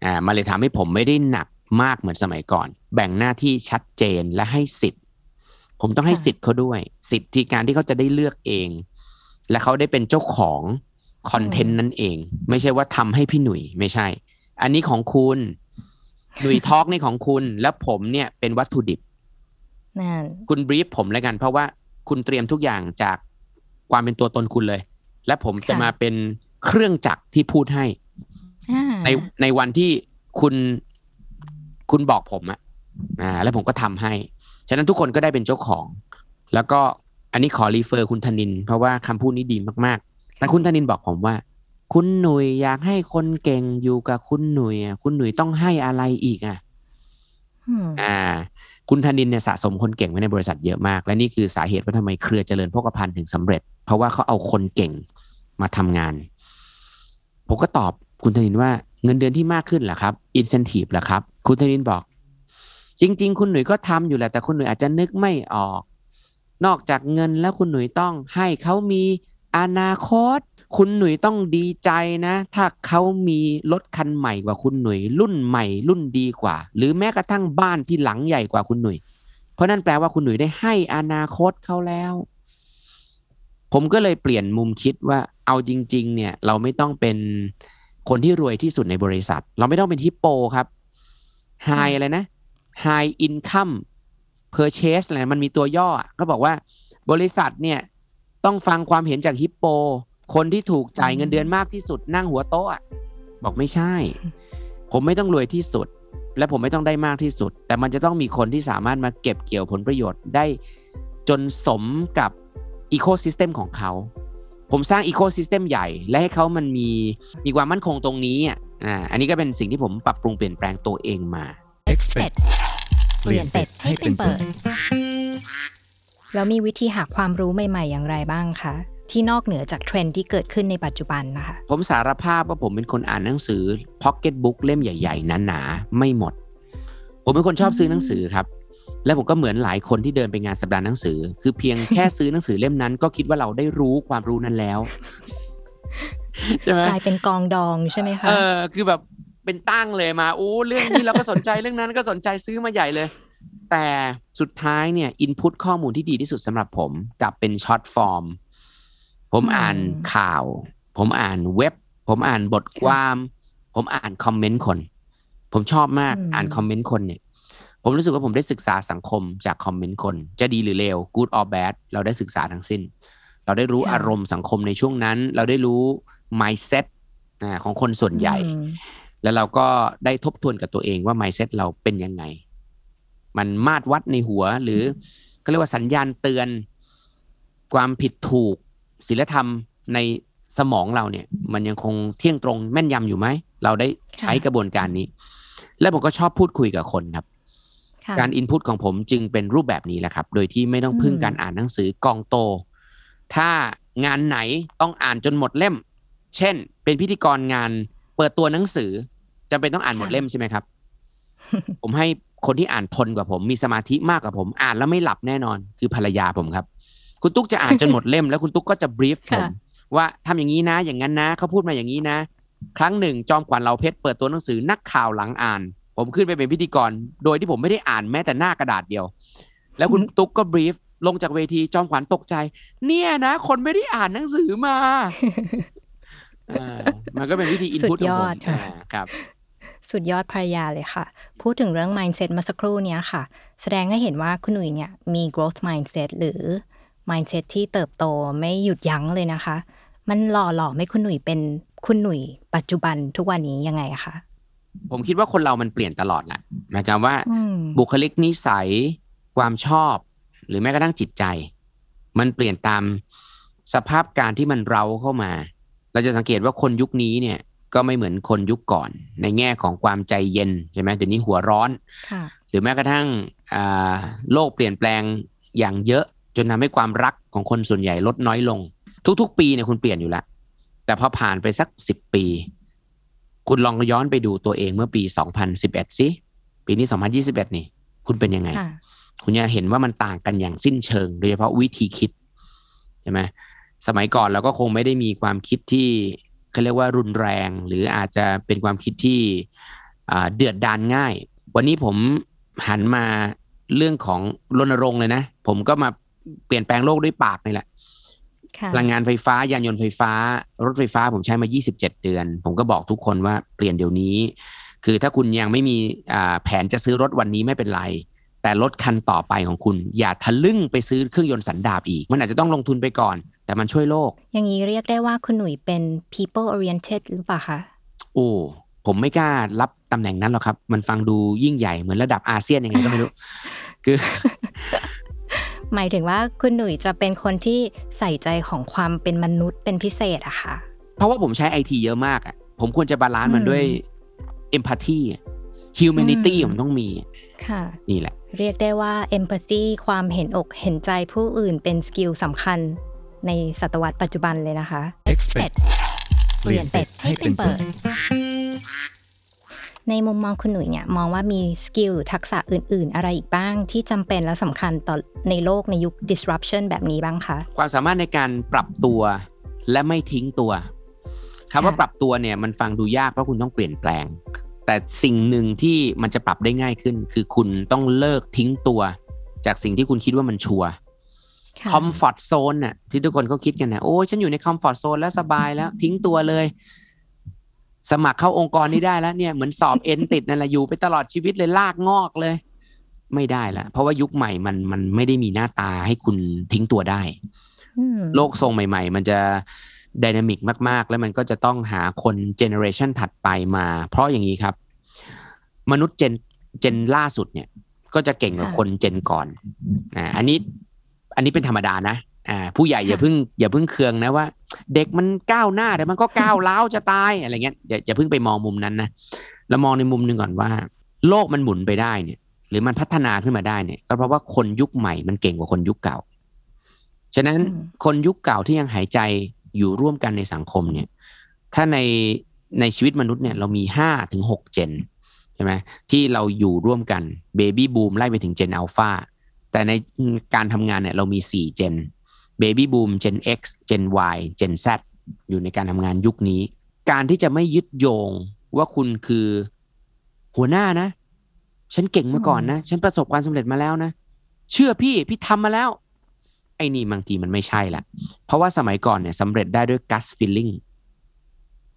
อ่ามันเลยทำให้ผมไม่ได้หนักมากเหมือนสมัยก่อน แบ่งหน้าที่ชัดเจนและให้สิทธิ์ ผมต้องให้สิทธิ์เขาด้วย สิทธิ์ที่การที่เขาจะได้เลือกเอง และเขาได้เป็นเจ้าของคอนเทนต์นั่นเอง ไม่ใช่ว่าทำให้พี่หนุ่ยไม่ใช่ อันนี้ของคุณหนุ่ยทอล์กนี่ของคุณ และผมเนี่ยเป็นวัตถุดิบนั่นคุณบรีฟผมแล้วกัน เพราะว่าคุณเตรียมทุกอย่างจากความเป็นตัวตนคุณเลย และผมจะค่ะมาเป็นเครื่องจักรที่พูดให้อ่าในในวันที่คุณคุณบอกผมอะอ่า แล้วผมก็ทำให้ ฉะนั้นทุกคนก็ได้เป็นเจ้าของ แล้วก็อันนี้ขอรีเฟอร์คุณธนิน เพราะว่าคำพูดนี้ดีมากๆแล้วคุณธนินบอกผมว่า คุณหนุ่ยอยากให้คนเก่งอยู่กับคุณหนุ่ยอะคุณหนุ่ยต้องให้อะไรอีกอ่ะ อืม อ่า คุณธนินเนี่ยสะสมคนเก่งไว้ในบริษัทเยอะมาก และนี่คือสาเหตุว่าทำไมเครือเจริญโภคภัณฑ์ถึงสำเร็จ เพราะว่าเขาเอาคนเก่งมาทำงาน ผมก็ตอบคุณธนินว่าเงินเดือนที่มากขึ้นเหรอครับอินเซนティブเหรอครับ คุณธนินบอก จริง ๆ คุณหนุ่ยก็ทำอยู่แหละ แต่คุณหนุ่ยอาจจะนึกไม่ออก นอกจากเงินแล้วคุณหนุ่ยต้องให้เขามีอนาคต คุณหนุ่ยต้องดีใจนะ ถ้าเขามีรถคันใหม่กว่าคุณหนุ่ยรุ่นใหม่รุ่นดีกว่า หรือแม้กระทั่งบ้านที่หลังใหญ่กว่าคุณหนุ่ยเพราะนั่นแปลว่าคุณหนุ่ยได้ให้อนาคตเขาแล้ว ผมก็เลยเปลี่ยนมุมคิดว่าเอาจริง ๆ เนี่ย เราไม่ต้องเป็นคนที่รวยที่สุดในบริษัท เราไม่ต้องเป็นฮิปโปครับ High อะไรนะ High Income Purchase อะไรมันมีตัวย่อก็บอกว่าบริษัทเนี่ยต้องฟังความเห็นจากฮิปโป คนที่ถูกจ่ายเงินเดือนมากที่สุดนั่งหัวโต๊ะอะบอกไม่ใช่ ผมไม่ต้องรวยที่สุด และผมไม่ต้องได้มากที่สุด แต่มันจะต้องมีคนที่สามารถมาเก็บเกี่ยวผลประโยชน์ได้ จนสมกับอีโค y ิสเต็มของเขา ผมสร้างอีโค y ิสเต็มใหญ่ และให้เขามันมีมีความมั่นคงตรงนี้อะอันนี้ก็เป็นสิ่งที่ผมปรับปรุงเปลี่ยนแปลงตัวเองมาเป็ด เปลี่ยนเป็ดให้เป็นเปิด แล้วมีวิธีหาความรู้ใหม่ ๆ อย่างไรบ้างคะ ที่นอกเหนือจากเทรนด์ที่เกิดขึ้นในปัจจุบันนะคะ ผมสารภาพว่าผมเป็นคนอ่านหนังสือพ็อกเก็ตบุ๊กเล่มใหญ่ๆหนาๆไม่หมด ผมเป็นคนชอบซื้อหนังสือครับ และผมก็เหมือนหลายคนที่เดินไปงานสัปดาห์หนังสือ คือเพียงแค่ซื้อหนังสือเล่มนั้น ก็คิดว่าเราได้รู้ความรู้นั้นแล้วใช่ไหมกลายเป็นกองดองใช่ไหมคะเออคือแบบ เป็นตั้งเลยมาอู้เรื่องนี้เราก็สนใจเรื่องนั้นก็สนใจซื้อมาใหญ่เลย แต่สุดท้ายเนี่ยอินพุตข้อมูลที่ดีที่สุดสำหรับผมกลับเป็นช็อตฟอร์ม ผมอ่านข่าว ผมอ่านเว็บ ผมอ่านบทความ ผมอ่านคอมเมนต์คน ผมชอบมากอืมอ่านคอมเมนต์คนเนี่ยผมรู้สึกว่าผมได้ศึกษาสังคมจากคอมเมนต์คน จะดีหรือเลว good or bad เราได้ศึกษาทั้งสิ้น เราได้รู้อารมณ์สังคมในช่วงนั้น เราได้รู้ mindset อ่าของคนส่วนใหญ่อืม แล้วเราก็ได้ทบทวนกับตัวเองว่า mindset เราเป็นยังไง มันมาตรวัดในหัวหรือเขาเรียกว่าสัญญาณเตือน ความผิดถูกศีลธรรมในสมองเราเนี่ย มันยังคงเที่ยงตรงแม่นยำอยู่ไหม เราได้ใช้กระบวนการนี้ และผมก็ชอบพูดคุยกับคนครับค่ะการอินพุตของผมจึงเป็นรูปแบบนี้แหละครับ โดยที่ไม่ต้องพึ่งอืมการอ่านหนังสือกองโต ถ้างานไหนต้องอ่านจนหมดเล่ม เช่น เป็นพิธีกรงาน เปิดตัวหนังสือจำเป็นต้องอ่านหมดเล่มใช่ไหมครับ ผมให้คนที่อ่านทนกว่าผม มีสมาธิมากกว่าผม อ่านแล้วไม่หลับแน่นอน คือภรรยาผมครับ คุณตุ๊กจะอ่านจนหมดเล่ม แล้วคุณตุ๊กก็จะบรีฟผมค่ะว่าทำอย่างนี้นะ อย่างนั้นนะเขาพูดมาอย่างนี้นะ ครั้งหนึ่งจอมขวัญเราเพชรเปิดตัวหนังสือนักข่าวหลังอ่าน ผมขึ้นไปเป็นพิธีกร โดยที่ผมไม่ได้อ่านแม้แต่หน้ากระดาษเดียว แล้วคุณตุ๊กก็บรีฟลงจากเวทีจอมขวัญตกใจ เนี่ยนะ คนไม่ได้อ่านหนังสือมา อ่ามันก็เป็นวิธีอินพุตสุดขยองอผดมค่ะอ่าครับ สุดยอดภรรยาเลยค่ะ พูดถึงเรื่อง mindset มาสักครู่เนี้ยค่ะ แสดงให้เห็นว่าคุณหนุ่ยเนี่ยมี growth mindset หรือ mindset ที่เติบโตไม่หยุดยั้งเลยนะคะ มันหล่อหลอมให้คุณหนุ่ยเป็นคุณหนุ่ย ปัจจุบันทุกวันนี้ยังไงอะคะผมคิดว่าคนเรามันเปลี่ยนตลอดแหละหมายความว่าอืมบุคลิกนิสัยความชอบ หรือแม้กระทั่งจิตใจ มันเปลี่ยนตามสภาพการที่มันเร้าเข้ามา เราจะสังเกตว่าคนยุคนี้เนี่ยก็ไม่เหมือนคนยุคก่อน ในแง่ของความใจเย็นใช่ไหมเดี๋ยวนี้หัวร้อนค่ะหรือแม้กระทั่งอ่าโลกเปลี่ยนแปลงอย่างเยอะ จนทำให้ความรักของคนส่วนใหญ่ลดน้อยลง ทุก ๆ ปีเนี่ยคุณเปลี่ยนอยู่แล้ว แต่พอผ่านไปสักสิบปี คุณลองย้อนไปดูตัวเองเมื่อปี2011สิปีนี้2021นี่ คุณเป็นยังไงค่ะคุณจะเห็นว่ามันต่างกันอย่างสิ้นเชิง โดยเฉพาะวิธีคิดใช่ไหม สมัยก่อนเราก็คงไม่ได้มีความคิดที่เขาเรียกว่ารุนแรง หรืออาจจะเป็นความคิดที่อ่าเดือดดานง่าย วันนี้ผมหันมาเรื่องของรณรงค์เลยนะ ผมก็มาเปลี่ยนแปลงโลกด้วยปากนี่แหละค่ะพลังงานไฟฟ้ายานยนต์ไฟฟ้า รถไฟฟ้าผมใช้มา 27 เดือน ผมก็บอกทุกคนว่าเปลี่ยนเดี๋ยวนี้ คือถ้าคุณยังไม่มีอ่าแผนจะซื้อรถวันนี้ไม่เป็นไร แต่รถคันต่อไปของคุณ อย่าทะลึ่งไปซื้อเครื่องยนต์สันดาปอีก มันอาจจะต้องลงทุนไปก่อน แต่มันช่วยโลก อย่างนี้เรียกได้ว่าคุณหนุ่ยเป็น people oriented หรือเปล่าคะโอ้ผมไม่กล้ารับตำแหน่งนั้นหรอกครับ มันฟังดูยิ่งใหญ่เหมือนระดับอาเซียนยังไงก็ไม่รู้ คือ หมายถึงว่าคุณหนุ่ยจะเป็นคนที่ใส่ใจของความเป็นมนุษย์เป็นพิเศษอะค่ะ เพราะว่าผมใช้ไอทีเยอะมากอะผมควรจะ balance มันอืมด้วย empathy humanity อืมผมต้องมี ค่ะนี่แหละ เรียกได้ว่า empathy ความเห็นอกเห็นใจผู้อื่นเป็น skill สำคัญในศตวรรษปัจจุบันเลยนะคะ Expect เปลี่ยนเป็ดให้เป็นเปิด ในมุมมองคุณหนุ่ยเนี่ย มองว่ามีสกิลหรือทักษะอื่น ๆ อะไรอีกบ้างที่จำเป็นและสำคัญต่อในโลกในยุค disruption แบบนี้บ้างคะ ความสามารถในการปรับตัวและไม่ทิ้งตัวคำว่าค่ะปรับตัวเนี่ยมันฟังดูยากเพราะคุณต้องเปลี่ยนแปลง แต่สิ่งหนึ่งที่มันจะปรับได้ง่ายขึ้น คือคุณต้องเลิกทิ้งตัว จากสิ่งที่คุณคิดว่ามันชัวร์ค่ะคอมฟอร์ z โซนน่ะที่ทุกคนเขาคิดกันนะโอ้ยฉันอยู่ในคอมฟอร์ z โซนแล้วสบายแล้วทิ้งตัวเลย สมัครเข้าองค์กรนี้ได้แล้วเนี่ยเหมือนสอบเอ็นติดนั่นแหละอยู่ไปตลอดชีวิตเลยลากงอกเลย ไม่ได้ละเพราะว่ายุคใหม่มันมันไม่ได้มีหน้าตาให้คุณทิ้งตัวได้อืมโลกทรงใหม่ ๆ มันจะ dynamic มาก ๆ แล้วมันก็จะต้องหาคน generation ถัดไปมา เพราะอย่างนี้ครับ มนุษย์เจนเจนล่าสุดเนี่ย ก็จะเก่งกว่าคนเจนก่อนอ่าอันนี้อันนี้เป็นธรรมดานะอ่าผู้ใหญ่อย่าเพิ่งอย่าเพิ่งเคืองนะว่า เด็กมันก้าวหน้าแต่มันก็ก้าวร้าวจะตายอะไรเงี้ยอย่าอย่าเพิ่งไปมองมุมนั้นนะเรามองในมุมหนึ่งก่อนว่า โลกมันหมุนไปได้เนี่ย หรือมันพัฒนาขึ้นมาได้เนี่ย ก็เพราะว่าคนยุคใหม่มันเก่งกว่าคนยุคเก่า ฉะนั้นอืมคนยุคเก่าที่ยังหายใจ อยู่ร่วมกันในสังคมเนี่ย ถ้าในในชีวิตมนุษย์เนี่ยเรามีห้าถึงหกเจนใช่ไหมที่เราอยู่ร่วมกันเบบี้บูมไล่ไปถึงเจนอัลฟาแต่ในการทำงานเนี่ยเรามีสี่เจนเบบี้บูมเจน X เจน Y เจน Z อยู่ในการทำงานยุคนี้ การที่จะไม่ยึดโยงว่าคุณคือหัวหน้านะ ฉันเก่งมาก่อนนะ ฉันประสบความสำเร็จมาแล้วนะ เชื่อพี่พี่ทำมาแล้ว ไอ้นี่บางทีมันไม่ใช่ละเพราะว่าสมัยก่อนเนี่ยสำเร็จได้ด้วย gut feeling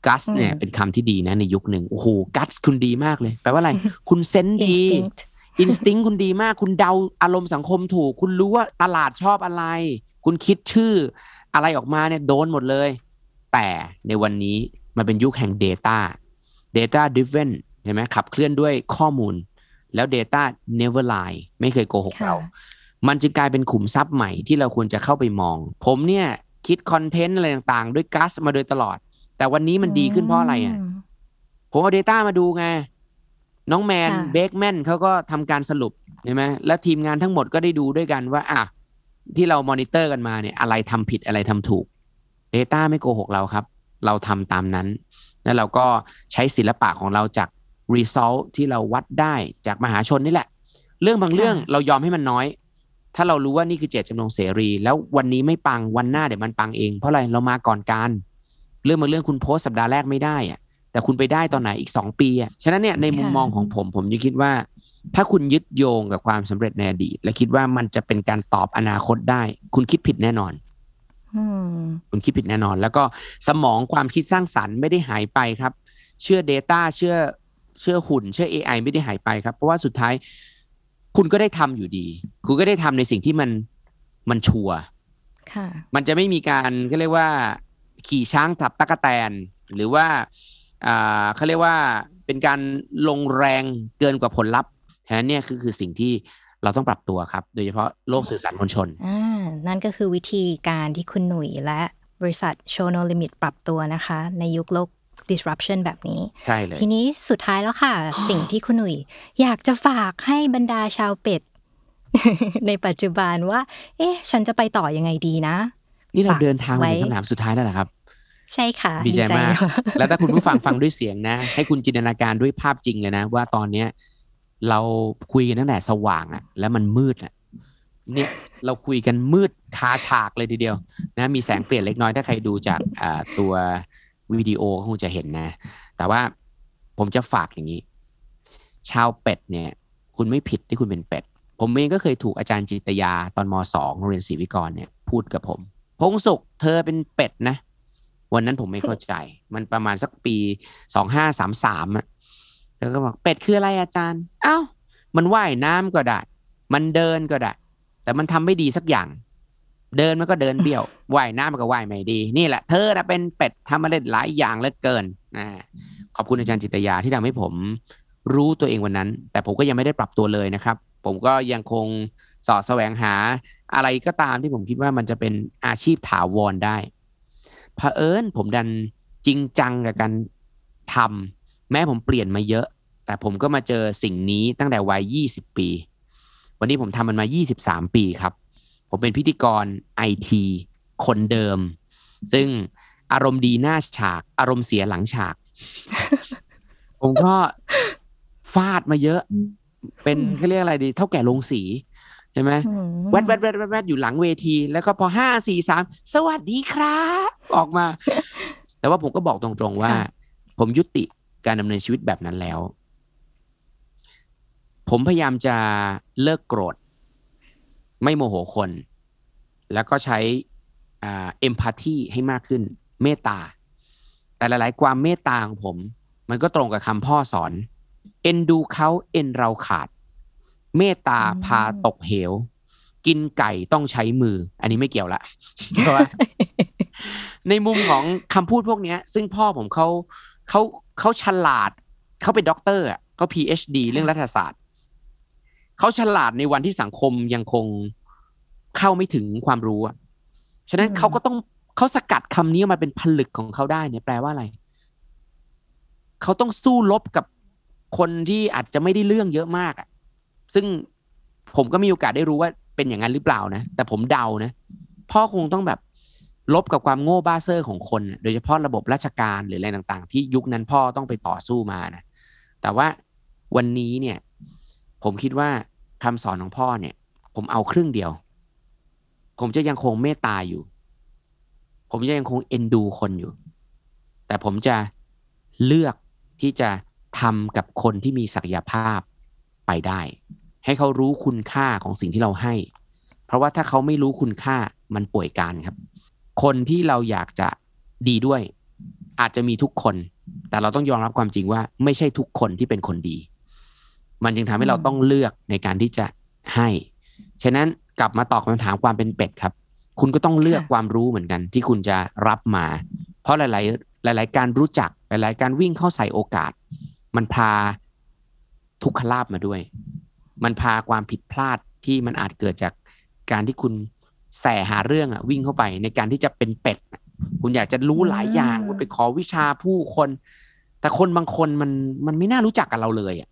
gut เนี่ยอืมเป็นคำที่ดีนะในยุคหนึ่งโอ้โห gut คุณดีมากเลย แปลว่าอะไร คุณเซนส์ดี instinct อินสติ้งคุณดีมาก คุณเดาอารมณ์สังคมถูก คุณรู้ว่าตลาดชอบอะไร คุณคิดชื่อ อะไรออกมาเนี่ยโดนหมดเลย แต่ในวันนี้มันเป็นยุคแห่ง Data Data driven ใช่ไหมขับเคลื่อนด้วยข้อมูล แล้ว Data never lie ไม่เคยโกหกค่ะเรา มันจึงกลายเป็นขุมทรัพย์ใหม่ที่เราควรจะเข้าไปมอง ผมเนี่ยคิดคอนเทนต์อะไรต่างๆ ด้วย guts มาโดยตลอด แต่วันนี้มันดีขึ้นเพราะอะไรอะมผมเอา Data มาดูไง น้องแมนค่ะเบคแมนเขาก็ทำการสรุปใช่ไหมแล้วทีมงานทั้งหมดก็ได้ดูด้วยกันว่าอะที่เรามอนิเตอร์กันมาเนี่ย อะไรทำผิดอะไรทำถูก Data ไม่โกหกเราครับ เราทำตามนั้น แล้วเราก็ใช้ศิลปะของเราจาก Result ที่เราวัดได้จากมหาชนนี่แหละ เรื่องบางเรื่องเรายอมให้มันน้อย ถ้าเรารู้ว่านี่คือเจตจำนงเสรี แล้ววันนี้ไม่ปังวันหน้าเดี๋ยวมันปังเอง เพราะอะไรเรามาก่อนการ เรื่องบางเรื่องคุณโพสต์สัปดาห์แรกไม่ได้อะแต่คุณไปได้ตอนไหนอีกสองปีอะฉะนั้นเนี่ยในมุมค่ะมองของผมผมจะคิดว่า ถ้าคุณยึดโยงกับความสำเร็จในอดีต และคิดว่ามันจะเป็นการตอบอนาคตได้ คุณคิดผิดแน่นอนอืมคุณคิดผิดแน่นอน แล้วก็สมองความคิดสร้างสรรค์ไม่ได้หายไปครับ เชื่อ Data เชื่อเชื่อหุ่น เชื่อ AI ไม่ได้หายไปครับ เพราะว่าสุดท้าย คุณก็ได้ทำอยู่ดี คุณก็ได้ทำในสิ่งที่มันมันชัวร์ค่ะมันจะไม่มีการก็เรียกว่า ขี่ช้างทับตะกะแตน หรือว่าอ่าเขาเรียกว่าเป็นการลงแรงเกินกว่าผลลัพธ์ฉะนั้นเนี่ยคือคือสิ่งที่เราต้องปรับตัวครับ โดยเฉพาะโลกสื่อสารมวลชนอ่านั่นก็คือวิธีการที่คุณหนุ่ยและบริษัท Show No Limit ปรับตัวนะคะ ในยุคโลก disruption แบบนี้ ใช่เลย ทีนี้สุดท้ายแล้วค่ะ สิ่งที่คุณหนุ่ย อยากจะฝากให้บรรดาชาวเป็ด ในปัจจุบันว่า เอ๊ะ ฉันจะไปต่อยังไงดีนะ นี่เราฝากเดินทางมาถึงไว้คำถามสุดท้ายแล้วเหรอครับ ใช่ค่ะดีใจมากเนอะแล้วถ้าคุณผู้ฟังฟังด้วยเสียงนะ ให้คุณจินตนาการด้วยภาพจริงเลยนะ ว่าตอนเนี้ย เราคุยกันตั้งแต่สว่างอะแล้วมันมืดอะเนี่ยเราคุยกันมืดคาฉากเลยทีเดียวนะมีแสงเปลี่ยนเล็กน้อยถ้าใครดูจากอ่าตัว วิดีโอก็คงจะเห็นนะ แต่ว่าผมจะฝากอย่างนี้ ชาวเป็ดเนี่ย คุณไม่ผิดที่คุณเป็นเป็ด ผมเองก็เคยถูกอาจารย์จิตยาตอนมสองโรงเรียนศรีวิกรเนี่ย พูดกับผม พงสุขเธอเป็นเป็ดนะ วันนั้นผมไม่เข้าใจ มันประมาณสักปีสองห้าสามสามอะแล้วก็บอกเป็ดคืออะไรอาจารย์ เอ้า มันว่ายน้ำก็ได้ มันเดินก็ได้ แต่มันทำไม่ดีสักอย่าง เดินมันก็เดินเบี้ยวว่ายน้ำมันก็ว่ายไม่ดี นี่แหละเธอนะเป็นเป็ดทำมาได้หลายอย่างเหลือเกินนะขอบคุณอาจารย์จิตยาที่ทำให้ผมรู้ตัวเองวันนั้น แต่ผมก็ยังไม่ได้ปรับตัวเลยนะครับ ผมก็ยังคงสอดแสวงหาอะไรก็ตามที่ผมคิดว่ามันจะเป็นอาชีพถาวรได้เผอิญผมดันจริงจังกับการทำแม้ผมเปลี่ยนมาเยอะ แต่ผมก็มาเจอสิ่งนี้ตั้งแต่วัย 20 ปี วันนี้ผมทำมันมา 23 ปีครับ ผมเป็นพิธีกรไอทีคนเดิม ซึ่งอารมณ์ดีหน้าฉาก อารมณ์เสียหลังฉาก ผมก็ฟาดมาเยอะ เป็นเขาเรียกอะไรดี เท่าแก่ลงสีใช่ไหมอืมแวดแวดแวดแวดแวดอยู่หลังเวที แล้วก็พอห้าสี่สามสวัสดีครับออกมา แต่ว่าผมก็บอกตรงๆว่า ผมยุติการดำเนินชีวิตแบบนั้นแล้ว ผมพยายามจะเลิกโกรธ ไม่โมโหคน แล้วก็ใช้อ่าเอมพัตตีให้มากขึ้น เมตตา แต่หลาย ๆ ความเมตตาของผม มันก็ตรงกับคำพ่อสอน เอ็นดูเขาเอ็นเราขาด เมตตาพาตกเหว กินไก่ต้องใช้มือ อันนี้ไม่เกี่ยวละเพราะว่าในมุมของคำพูดพวกเนี้ยซึ่งพ่อผมเขาเขาเขาฉลาดเขาเป็นด็อกเตอร์อะเขา PhD เรื่องรัฐศาสตร์ เขาฉลาดในวันที่สังคมยังคงเข้าไม่ถึงความรู้อะฉะนั้นอืมเขาก็ต้องเขาสกัดคำนี้ออกมาเป็นผลึกของเขาได้เนี่ยแปลว่าอะไร เขาต้องสู้รบกับคนที่อาจจะไม่ได้เรื่องเยอะมากอะ ซึ่งผมก็มีโอกาสได้รู้ว่าเป็นอย่างนั้นหรือเปล่านะ แต่ผมเดานะ พ่อคงต้องแบบลบกับความโง่บ้าเซอร์ของคนน่ะโดยเฉพาะระบบราชการหรืออะไรต่างๆ ที่ยุคนั้นพ่อต้องไปต่อสู้มานะ แต่ว่าวันนี้เนี่ย ผมคิดว่า คำสอนของพ่อเนี่ย ผมเอาครึ่งเดียว ผมจะยังคงเมตตาอยู่ ผมจะยังคงเอ็นดูคนอยู่ แต่ผมจะเลือกที่จะทำกับคนที่มีศักยภาพไปได้ ให้เขารู้คุณค่าของสิ่งที่เราให้ เพราะว่าถ้าเขาไม่รู้คุณค่ามันป่วยการครับ คนที่เราอยากจะดีด้วย อาจจะมีทุกคน แต่เราต้องยอมรับความจริงว่า ไม่ใช่ทุกคนที่เป็นคนดี มันจึงทำให้เราต้องเลือกในการที่จะให้ ฉะนั้นกลับมาตอบคำถามความเป็นเป็ดครับ คุณก็ต้องเลือกค่ะความรู้เหมือนกัน ที่คุณจะรับมา เพราะหลาย ๆ หลาย ๆ การรู้จักหลาย ๆ การวิ่งเข้าใส่โอกาส มันพาทุกขลาบมาด้วย มันพาความผิดพลาดที่มันอาจเกิดจากการที่คุณแสหาเรื่องอะวิ่งเข้าไปในการที่จะเป็นเป็ดอะคุณอยากจะรู้หลายอย่างอืมคุณไปขอวิชาผู้คน แต่คนบางคนมันมันไม่น่ารู้จักกับเราเลยอะ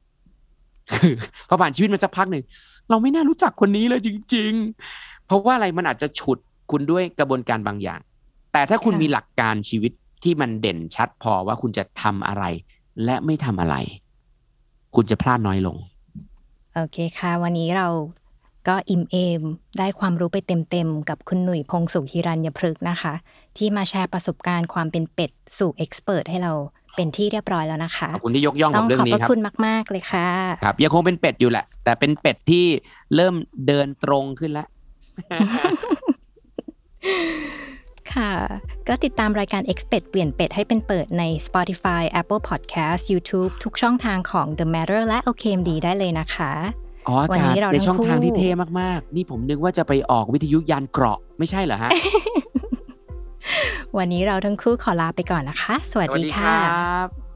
คือพอผ่านชีวิตมาสักพักหนึ่งเราไม่น่ารู้จักคนนี้เลยจริง ๆ เพราะว่าอะไรมันอาจจะฉุดคุณด้วยกระบวนการบางอย่าง แต่ถ้าคุณมีหลักการชีวิตที่มันเด่นชัดพอว่าคุณจะทำอะไร และไม่ทำอะไร คุณจะพลาดน้อยลง โอเคค่ะ วันนี้เราก็อิ่มเอมได้ความรู้ไปเต็มๆ กับคุณหนุ่ยพงสุขฮิรัญยพฤกษ์นะคะ ที่มาแชร์ประสบการณ์ความเป็นเป็ดสู่เอ็กซ์เพรสให้เรา เป็นที่เรียบร้อยแล้วนะคะขอบคุณที่ยกย่องผต้องมเรื่อขอบงพนี้ระครับคุณมาก ๆ เลยค่ะครับยังคงเป็นเป็ดอยู่แหละ แต่เป็นเป็ดที่เริ่มเดินตรงขึ้นแล้วค่ะ ก็ติดตามรายการ Expert เปลี่ยนเป็ดให้เป็นเปิดใน Spotify Apple Podcast YouTube ทุกช่องทางของ The Matter และ OKMD ได้เลยนะคะ อ๋ออาวันกานี้ศเราในทั้งช่องทางคู่ที่เท่มาก ๆ นี่ผมนึกว่าจะไปออกวิทยุยานเกราะไม่ใช่เหรอฮะ วันนี้เราทั้งคู่ขอลาไปก่อนนะคะ สวัสดีค่ะ